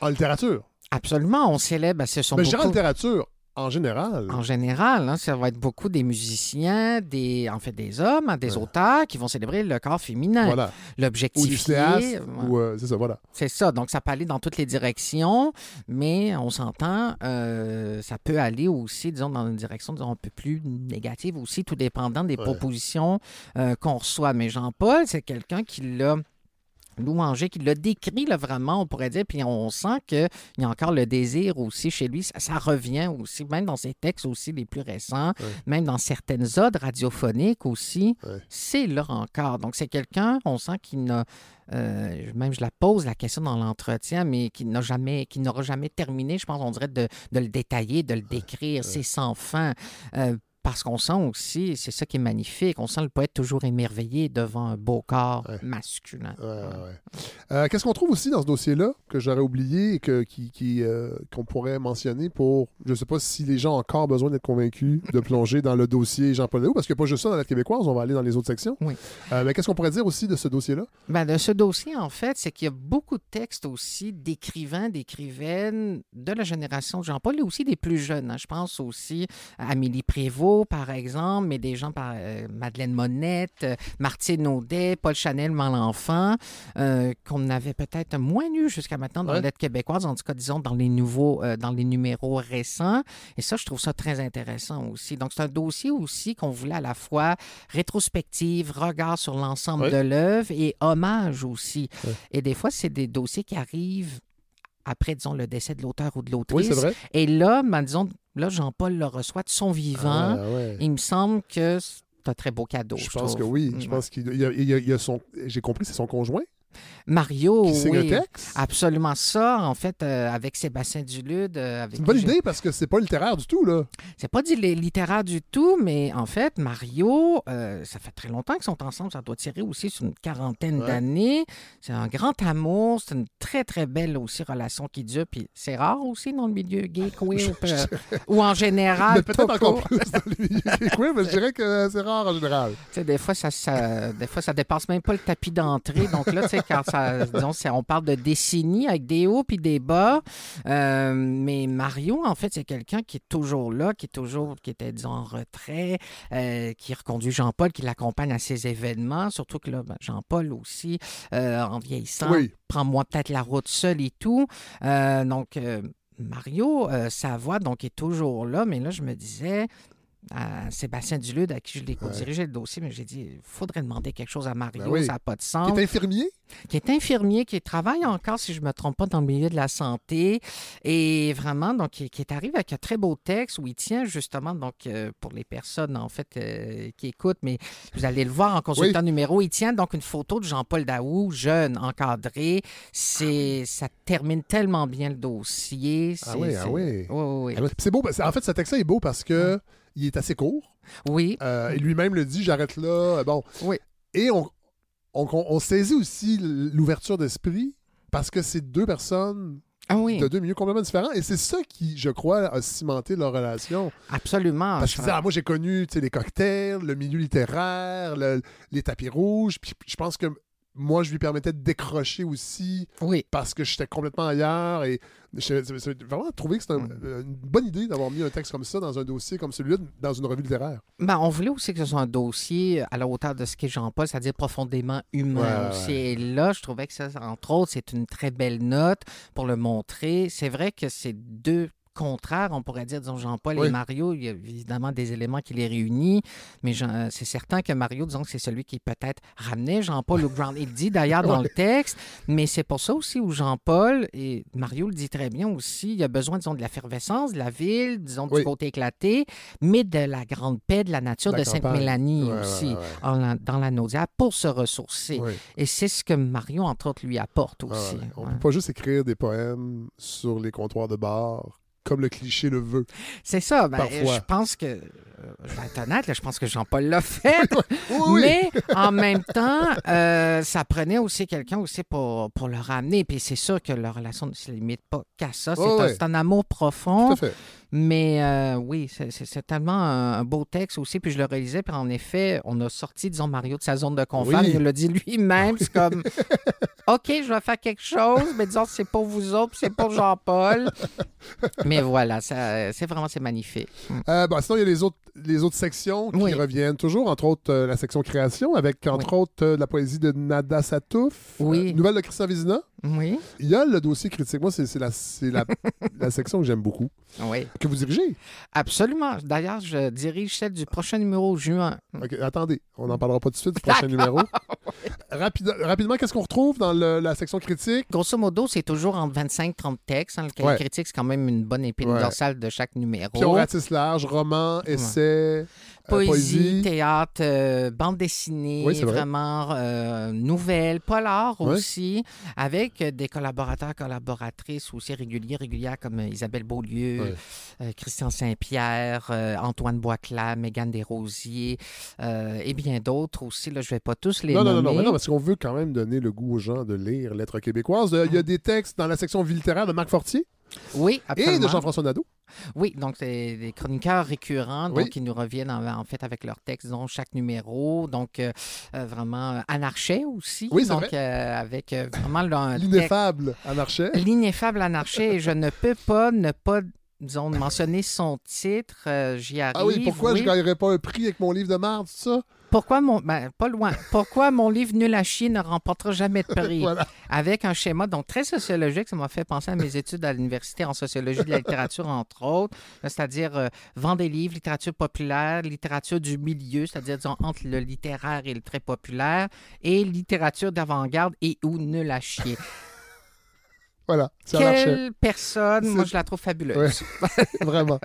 en littérature. Absolument, on célèbre. Ce sont Mais beaucoup... je dirais en littérature, en général. En général, hein, ça va être beaucoup des musiciens, des, en fait des hommes, des auteurs qui vont célébrer le corps féminin. Voilà. L'objectif. Euh, c'est ça, voilà. C'est ça. Donc, ça peut aller dans toutes les directions, mais on s'entend, euh, ça peut aller aussi, disons, dans une direction disons, un peu plus négative aussi, tout dépendant des propositions euh, qu'on reçoit. Mais Jean-Paul, c'est quelqu'un qui l'a louanger, qui l'a décrit là, vraiment, on pourrait dire, puis on sent qu'il y a encore le désir aussi chez lui. Ça, revient aussi, même dans ses textes aussi les plus récents, même dans certaines odes radiophoniques aussi, c'est là encore. Donc c'est quelqu'un, on sent qu'il n'a... Euh, même je la pose la question dans l'entretien, mais qui n'a jamais, qui n'aura jamais terminé, je pense, on dirait, de, le détailler, de le décrire. C'est sans fin. Euh, parce qu'on sent aussi, c'est ça qui est magnifique, on sent le poète toujours émerveillé devant un beau corps masculin. Euh, qu'est-ce qu'on trouve aussi dans ce dossier-là que j'aurais oublié et que, qui, euh, qu'on pourrait mentionner pour, je ne sais pas si les gens ont encore besoin d'être convaincus de plonger dans le dossier Jean-Paul Léo, parce qu'il n'y a pas juste ça dans la québécoise, on va aller dans les autres sections. Oui. Euh, mais qu'est-ce qu'on pourrait dire aussi de ce dossier-là? Ben, de ce dossier, en fait, c'est qu'il y a beaucoup de textes aussi d'écrivains, d'écrivaines de la génération de Jean-Paul et aussi des plus jeunes. Hein. Je pense aussi à Amélie Prévost, par exemple, mais des gens par euh, Madeleine Monette, euh, Martine Audet, Paul Chanel, Malenfant, euh, qu'on avait peut-être moins eu jusqu'à maintenant dans la lettre québécoise, en tout cas, disons, dans les nouveaux, dans les numéros récents. Et ça, je trouve ça très intéressant aussi. Donc, c'est un dossier aussi qu'on voulait à la fois rétrospective, regard sur l'ensemble de l'œuvre et hommage aussi. Et des fois, c'est des dossiers qui arrivent après, disons, le décès de l'auteur ou de l'autrice. Oui, c'est vrai. Et là, ben, disons, là, Jean-Paul le reçoit de son vivant. Ah, Il me semble que c'est un très beau cadeau. Je, pense que oui. Je pense qu'il y a son. J'ai compris, c'est son conjoint? Mario, oui. Absolument ça, en fait, euh, avec Sébastien Dulude. Euh, c'est une bonne idée parce que c'est pas littéraire du tout, là. C'est pas littéraire du tout, mais en fait, Mario, euh, ça fait très longtemps qu'ils sont ensemble. Ça doit tirer aussi sur une quarantaine d'années. C'est un grand amour. C'est une très, très belle aussi relation qui dure. Puis c'est rare aussi dans le milieu gay, queer, ou en général. Peut-être encore plus dans le milieu gay, queer, mais je dirais que c'est rare en général. Tu sais, des fois, ça, ça, des fois, ça dépasse même pas le tapis d'entrée. Donc là, tu quand ça, disons, on parle de décennies avec des hauts puis des bas. Euh, mais Mario, en fait, c'est quelqu'un qui est toujours là, qui est toujours, qui était, disons, en retrait, euh, qui reconduit Jean-Paul, qui l'accompagne à ses événements. Surtout que là, ben, Jean-Paul aussi, euh, en vieillissant, prend moi peut-être la route seul et tout. donc, Mario, sa voix, donc, est toujours là. Mais là, je me disais, à Sébastien Dulude, à qui je l'ai co-dirigé le dossier, mais j'ai dit, il faudrait demander quelque chose à Mario, ben ça n'a pas de sens. Qui est infirmier? Qui est infirmier, qui travaille encore, si je ne me trompe pas, dans le milieu de la santé. Et vraiment, donc, qui, est arrivé avec un très beau texte où il tient justement, donc, euh, pour les personnes, en fait, euh, qui écoutent, mais vous allez le voir en consultant numéro, il tient donc une photo de Jean-Paul Daou, jeune, encadré. C'est, ça termine tellement bien le dossier. Ah oui, ah oui. oui, oui. C'est beau. En fait, ce texte-là est beau parce que il est assez court. Oui. Euh, et lui-même le dit, j'arrête là. Bon. Oui. Et on, on, saisit aussi l'ouverture d'esprit parce que c'est deux personnes ah oui. de deux milieux complètement différents. Et c'est ça qui, je crois, a cimenté leur relation. Absolument. Parce que ah, moi, j'ai connu les cocktails, le milieu littéraire, les tapis rouges. Puis je pense que moi, je lui permettais de décrocher aussi. Oui. Parce que j'étais complètement ailleurs. Et j'ai vraiment trouvé que c'était mm. une bonne idée d'avoir mis un texte comme ça dans un dossier comme celui-là, dans une revue littéraire. Ben, on voulait aussi que ce soit un dossier à la hauteur de ce qu'est Jean-Paul, c'est-à-dire profondément humain aussi. Et là, je trouvais que ça, entre autres, c'est une très belle note pour le montrer. C'est vrai que c'est deux contraire, on pourrait dire, disons, Jean-Paul et Mario, il y a évidemment des éléments qui les réunissent, mais euh, c'est certain que Mario, disons que c'est celui qui peut-être ramenait Jean-Paul au ground. Il dit d'ailleurs dans le texte, mais c'est pour ça aussi où Jean-Paul, et Mario le dit très bien aussi, il y a besoin, disons, de l'effervescence de la ville, disons, du côté éclaté, mais de la grande paix de la nature de Sainte-Mélanie aussi, dans la Naudière, pour se ressourcer. Et c'est ce que Mario, entre autres, lui apporte aussi. On ne peut pas juste écrire des poèmes sur les comptoirs de bar comme le cliché le veut. C'est ça. Ben, je pense que je vais être honnête, je pense que Jean-Paul l'a fait. Mais en même temps, euh, ça prenait aussi quelqu'un aussi pour, pour le ramener. Puis c'est sûr que leur relation ne se limite pas qu'à ça. C'est un, amour profond. Tout à fait. Mais euh, oui, c'est tellement un, beau texte aussi. Puis je le réalisais. Puis en effet, on a sorti, disons, Mario de sa zone de confort. Il l'a dit lui-même. C'est comme, OK, je vais faire quelque chose. Mais disons, c'est pour vous autres, c'est pour Jean-Paul. mais voilà, c'est vraiment, c'est magnifique. Euh, bon, sinon, il y a les autres, les autres sections qui reviennent toujours. Entre autres, euh, la section création, avec entre autres la poésie de Nada Satouf. Oui. nouvelle de Christian Vizina. Oui. Il y a le dossier critique. Moi, c'est la, la, la section que j'aime beaucoup. Oui. Que vous dirigez. Absolument. D'ailleurs, je dirige celle du prochain numéro juin. OK, attendez. On n'en parlera pas tout de suite du prochain numéro. rapidement, qu'est-ce qu'on retrouve dans la section critique? Grosso modo, c'est toujours entre 25-30 textes. Hein. Le critique, c'est quand même une bonne épine dorsale de chaque numéro. Puis on ratisse large, roman, essai, euh, poésie, théâtre, euh, bande dessinée, vraiment euh, nouvelles, polar aussi, avec des collaborateurs, collaboratrices aussi réguliers, régulières comme Isabelle Beaulieu, Christian Saint-Pierre, Antoine Boisclat, Mégane Desrosiers et bien d'autres aussi. Là, je ne vais pas tous les non, nommer. Non, non, non, parce qu'on veut quand même donner le goût aux gens de lire Lettres québécoises. Il y a des textes dans la section vie littéraire de Marc Fortier. Oui, absolument. Et de Jean-François Nadeau. Oui, donc c'est des chroniqueurs récurrents donc, qui nous reviennent en, fait avec leurs textes dans chaque numéro. Donc euh, euh, vraiment Anarchet aussi. Oui, donc vrai. Euh, avec vraiment l'ineffable Anarchet. L'ineffable Anarchet. et je ne peux pas ne pas disons, mentionner son titre. J'y arrive. Ah oui, pourquoi je ne gagnerais pas un prix avec mon livre de merde, ça? Pourquoi mon. Ben, pas loin. Pourquoi mon livre Nul à chier ne remportera jamais de prix? Avec un schéma donc très sociologique, ça m'a fait penser à mes études à l'université en sociologie de la littérature, entre autres. C'est-à-dire euh, vendre des livres, littérature populaire, littérature du milieu, c'est-à-dire entre le littéraire et le très populaire, et littérature d'avant-garde et ou nul à chier. Voilà. Quelle personne, moi je la trouve fabuleuse. Vraiment.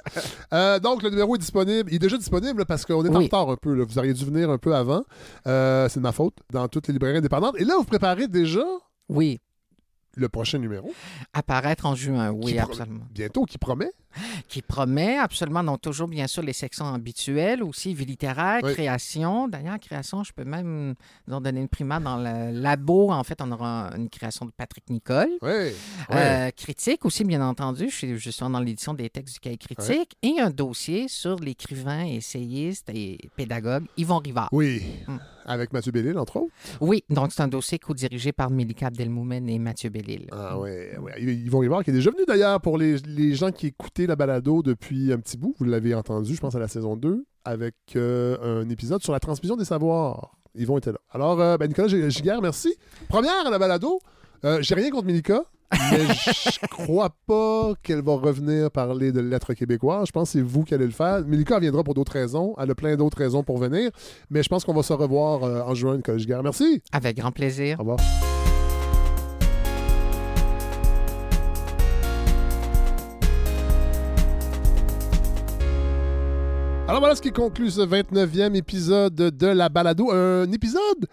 Euh, donc le numéro est disponible. Il est déjà disponible parce qu'on est en retard un peu. Vous auriez dû venir un peu avant. Euh, c'est de ma faute. Dans toutes les librairies indépendantes. Et là, vous préparez déjà. Oui le prochain numéro. Apparaître en juin, oui, absolument. Bientôt, qui promet? Qui promet, absolument. Donc, toujours, bien sûr, les sections habituelles, aussi vie littéraire, création. D'ailleurs, création, je peux même vous donner une primate dans le labo. En fait, on aura une création de Patrick Nicole. Oui. Euh, critique aussi, bien entendu. Je suis justement dans l'édition des textes du cahier critique. Et un dossier sur l'écrivain, essayiste et pédagogue Yvon Rivard. Oui. Hum. Avec Mathieu Bellil, entre autres? Oui, donc c'est un dossier co-dirigé par Mélika Abdelmoumen et Mathieu Bellil. Ah oui, ouais. ils vont y voir, qui est déjà venu d'ailleurs pour les, les, gens qui écoutaient la balado depuis un petit bout. Vous l'avez entendu, je pense, à la saison 2, avec euh, un épisode sur la transmission des savoirs. Ils vont être là. Alors, euh, ben, Nicolas Giguère, merci. Première à la balado. Euh, j'ai rien contre Mélika mais je crois pas qu'elle va revenir parler de lettres québécoises. Je pense que c'est vous qui allez le faire. Milika viendra pour d'autres raisons. Elle a plein d'autres raisons pour venir. Mais je pense qu'on va se revoir euh, en juin, Collège Guerre. Merci. Avec grand plaisir. Au revoir. Alors voilà ce qui conclut ce 29e épisode de la balado. Un épisode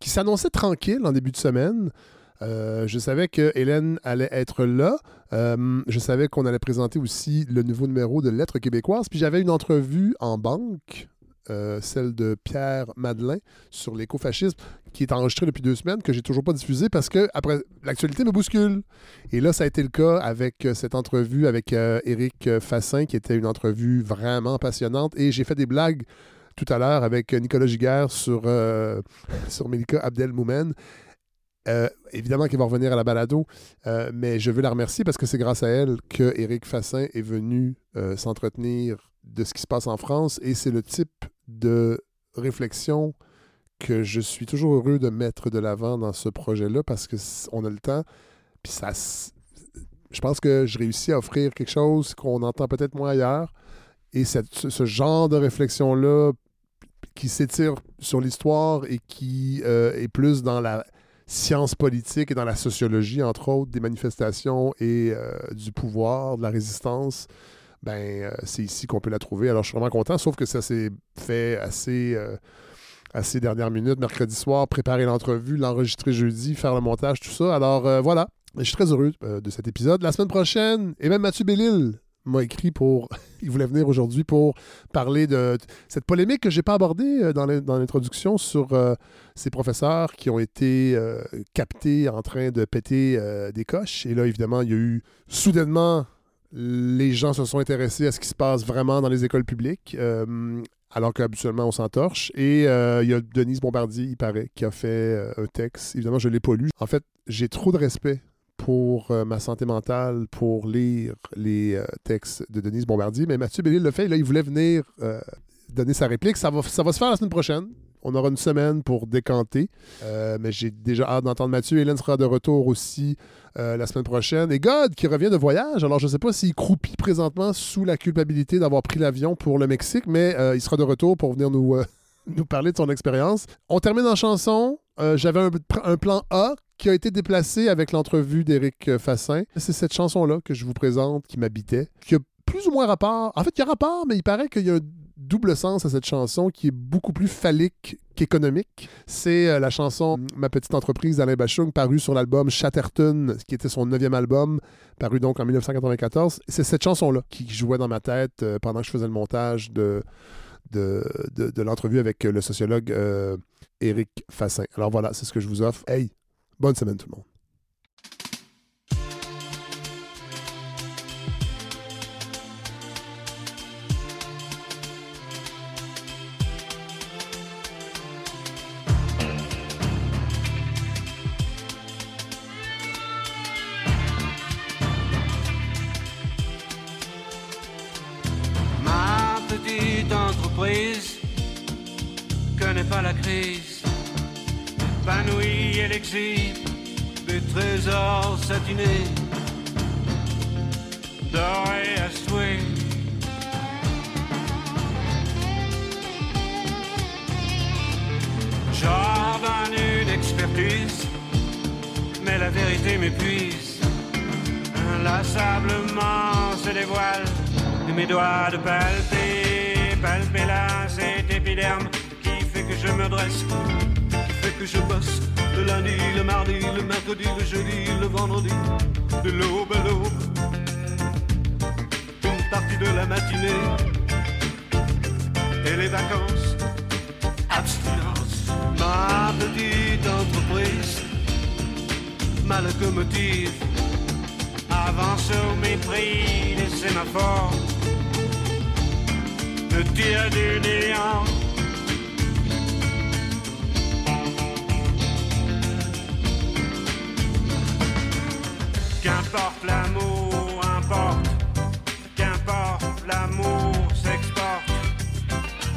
qui s'annonçait tranquille en début de semaine. Euh, je savais que Hélène allait être là. Euh, je savais qu'on allait présenter aussi le nouveau numéro de Lettres québécoises. Puis j'avais une entrevue en banque, euh, celle de Pierre Madelin sur l'écofascisme, qui est enregistrée depuis deux semaines, que j'ai toujours pas diffusée parce que après l'actualité me bouscule. Et là, ça a été le cas avec cette entrevue avec Éric Fassin, qui était une entrevue vraiment passionnante. Et j'ai fait des blagues tout à l'heure avec Nicolas Giguère sur, sur Melika Abdelmoumen. Euh, évidemment qu'elle va revenir à la balado, euh, mais je veux la remercier parce que c'est grâce à elle que Éric Fassin est venu euh, s'entretenir de ce qui se passe en France et c'est le type de réflexion que je suis toujours heureux de mettre de l'avant dans ce projet-là parce qu'on a le temps. Puis ça, je pense que je réussis à offrir quelque chose qu'on entend peut-être moins ailleurs. Et ce genre de réflexion-là qui s'étire sur l'histoire et qui est plus dans la sciences politiques et dans la sociologie, entre autres, des manifestations et euh, du pouvoir, de la résistance, ben, euh, c'est ici qu'on peut la trouver. Alors, je suis vraiment content, sauf que ça s'est fait assez, euh, assez dernière minute, mercredi soir, préparer l'entrevue, l'enregistrer jeudi, faire le montage, tout ça. Alors, voilà, je suis très heureux de cet épisode. La semaine prochaine, et même Mathieu Bellil m'a écrit pour. il voulait venir aujourd'hui pour parler de cette polémique que j'ai pas abordée euh, dans l'introduction sur euh, ces professeurs qui ont été euh, captés en train de péter des coches. Et là, évidemment, il y a eu soudainement. Les gens se sont intéressés à ce qui se passe vraiment dans les écoles publiques alors qu'habituellement, on s'entorche. Et il y a Denise Bombardier, il paraît, qui a fait un texte. Évidemment, je ne l'ai pas lu. En fait, j'ai trop de respect pour euh, ma santé mentale pour lire les euh, textes de Denise Bombardier. Mais Mathieu Bellil le fait, là, il voulait venir euh, donner sa réplique. Ça va, ça va se faire la semaine prochaine. On aura une semaine pour décanter. mais j'ai déjà hâte d'entendre Mathieu. Hélène sera de retour aussi la semaine prochaine. Et God, qui revient de voyage. Alors, je ne sais pas s'il croupit présentement sous la culpabilité d'avoir pris l'avion pour le Mexique, mais il sera de retour pour venir nous, parler de son expérience. On termine en chanson. J'avais un, plan A qui a été déplacé avec l'entrevue d'Éric Fassin. C'est cette chanson-là que je vous présente qui m'habitait, qui a plus ou moins rapport. En fait, il y a rapport, mais il paraît qu'il y a double sens à cette chanson qui est beaucoup plus phallique qu'économique. C'est euh, la chanson Ma petite entreprise d'Alain Bachung, parue sur l'album Chatterton, qui était son neuvième album, paru donc en 1994. C'est cette chanson-là qui jouait dans ma tête euh, pendant que je faisais le montage de, de, l'entrevue avec le sociologue euh, Éric Fassin. Alors voilà, c'est ce que je vous offre. Hey, Bonne semaine tout le monde. Entreprise connaît pas la crise épanouie et l'exhibe des trésors satinés, dorés à souhait. J'ordonne une expertise, mais la vérité m'épuise. Inlassablement se dévoile et mes doigts de palper, palper là cet épiderme qui fait que je me dresse que je bosse le lundi, le mardi, le mercredi, le jeudi, le vendredi, de l'aube à l'aube. Une partie de la matinée et les vacances, abstinence. Ma petite entreprise, ma locomotive, avance au mépris des sémaphores, me tire du néant Qu'importe l'amour, importe. Qu'importe l'amour s'exporte.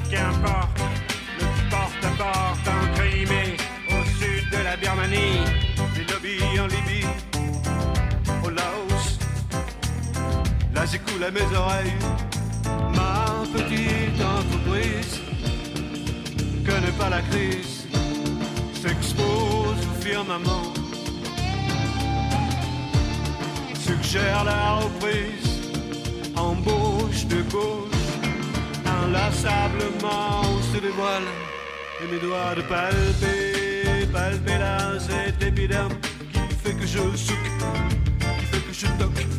Qu'importe le porte-à-porte en Crimée, au sud de la Birmanie, les lobbies en Libye, au Laos. Là j'écoule à mes oreilles petite entreprise connaît pas la crise, s'expose au firmament. Suggère la reprise, embauche de gauche, inlassablement on se dévoile, et mes doigts de palper, palper là cet épiderme qui fait que je souque, qui fait que je toque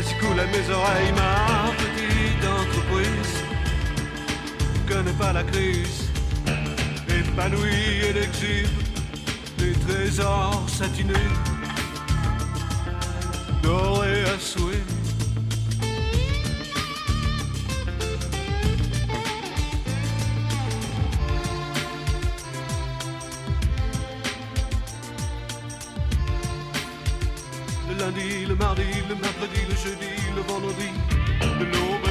à mes oreilles ma petite entreprise connaît pas la crise. Épanouie et exhibe des trésors satinés. Dorés à souhait lundi, le mardi, le mercredi, le jeudi, le vendredi, de l'aube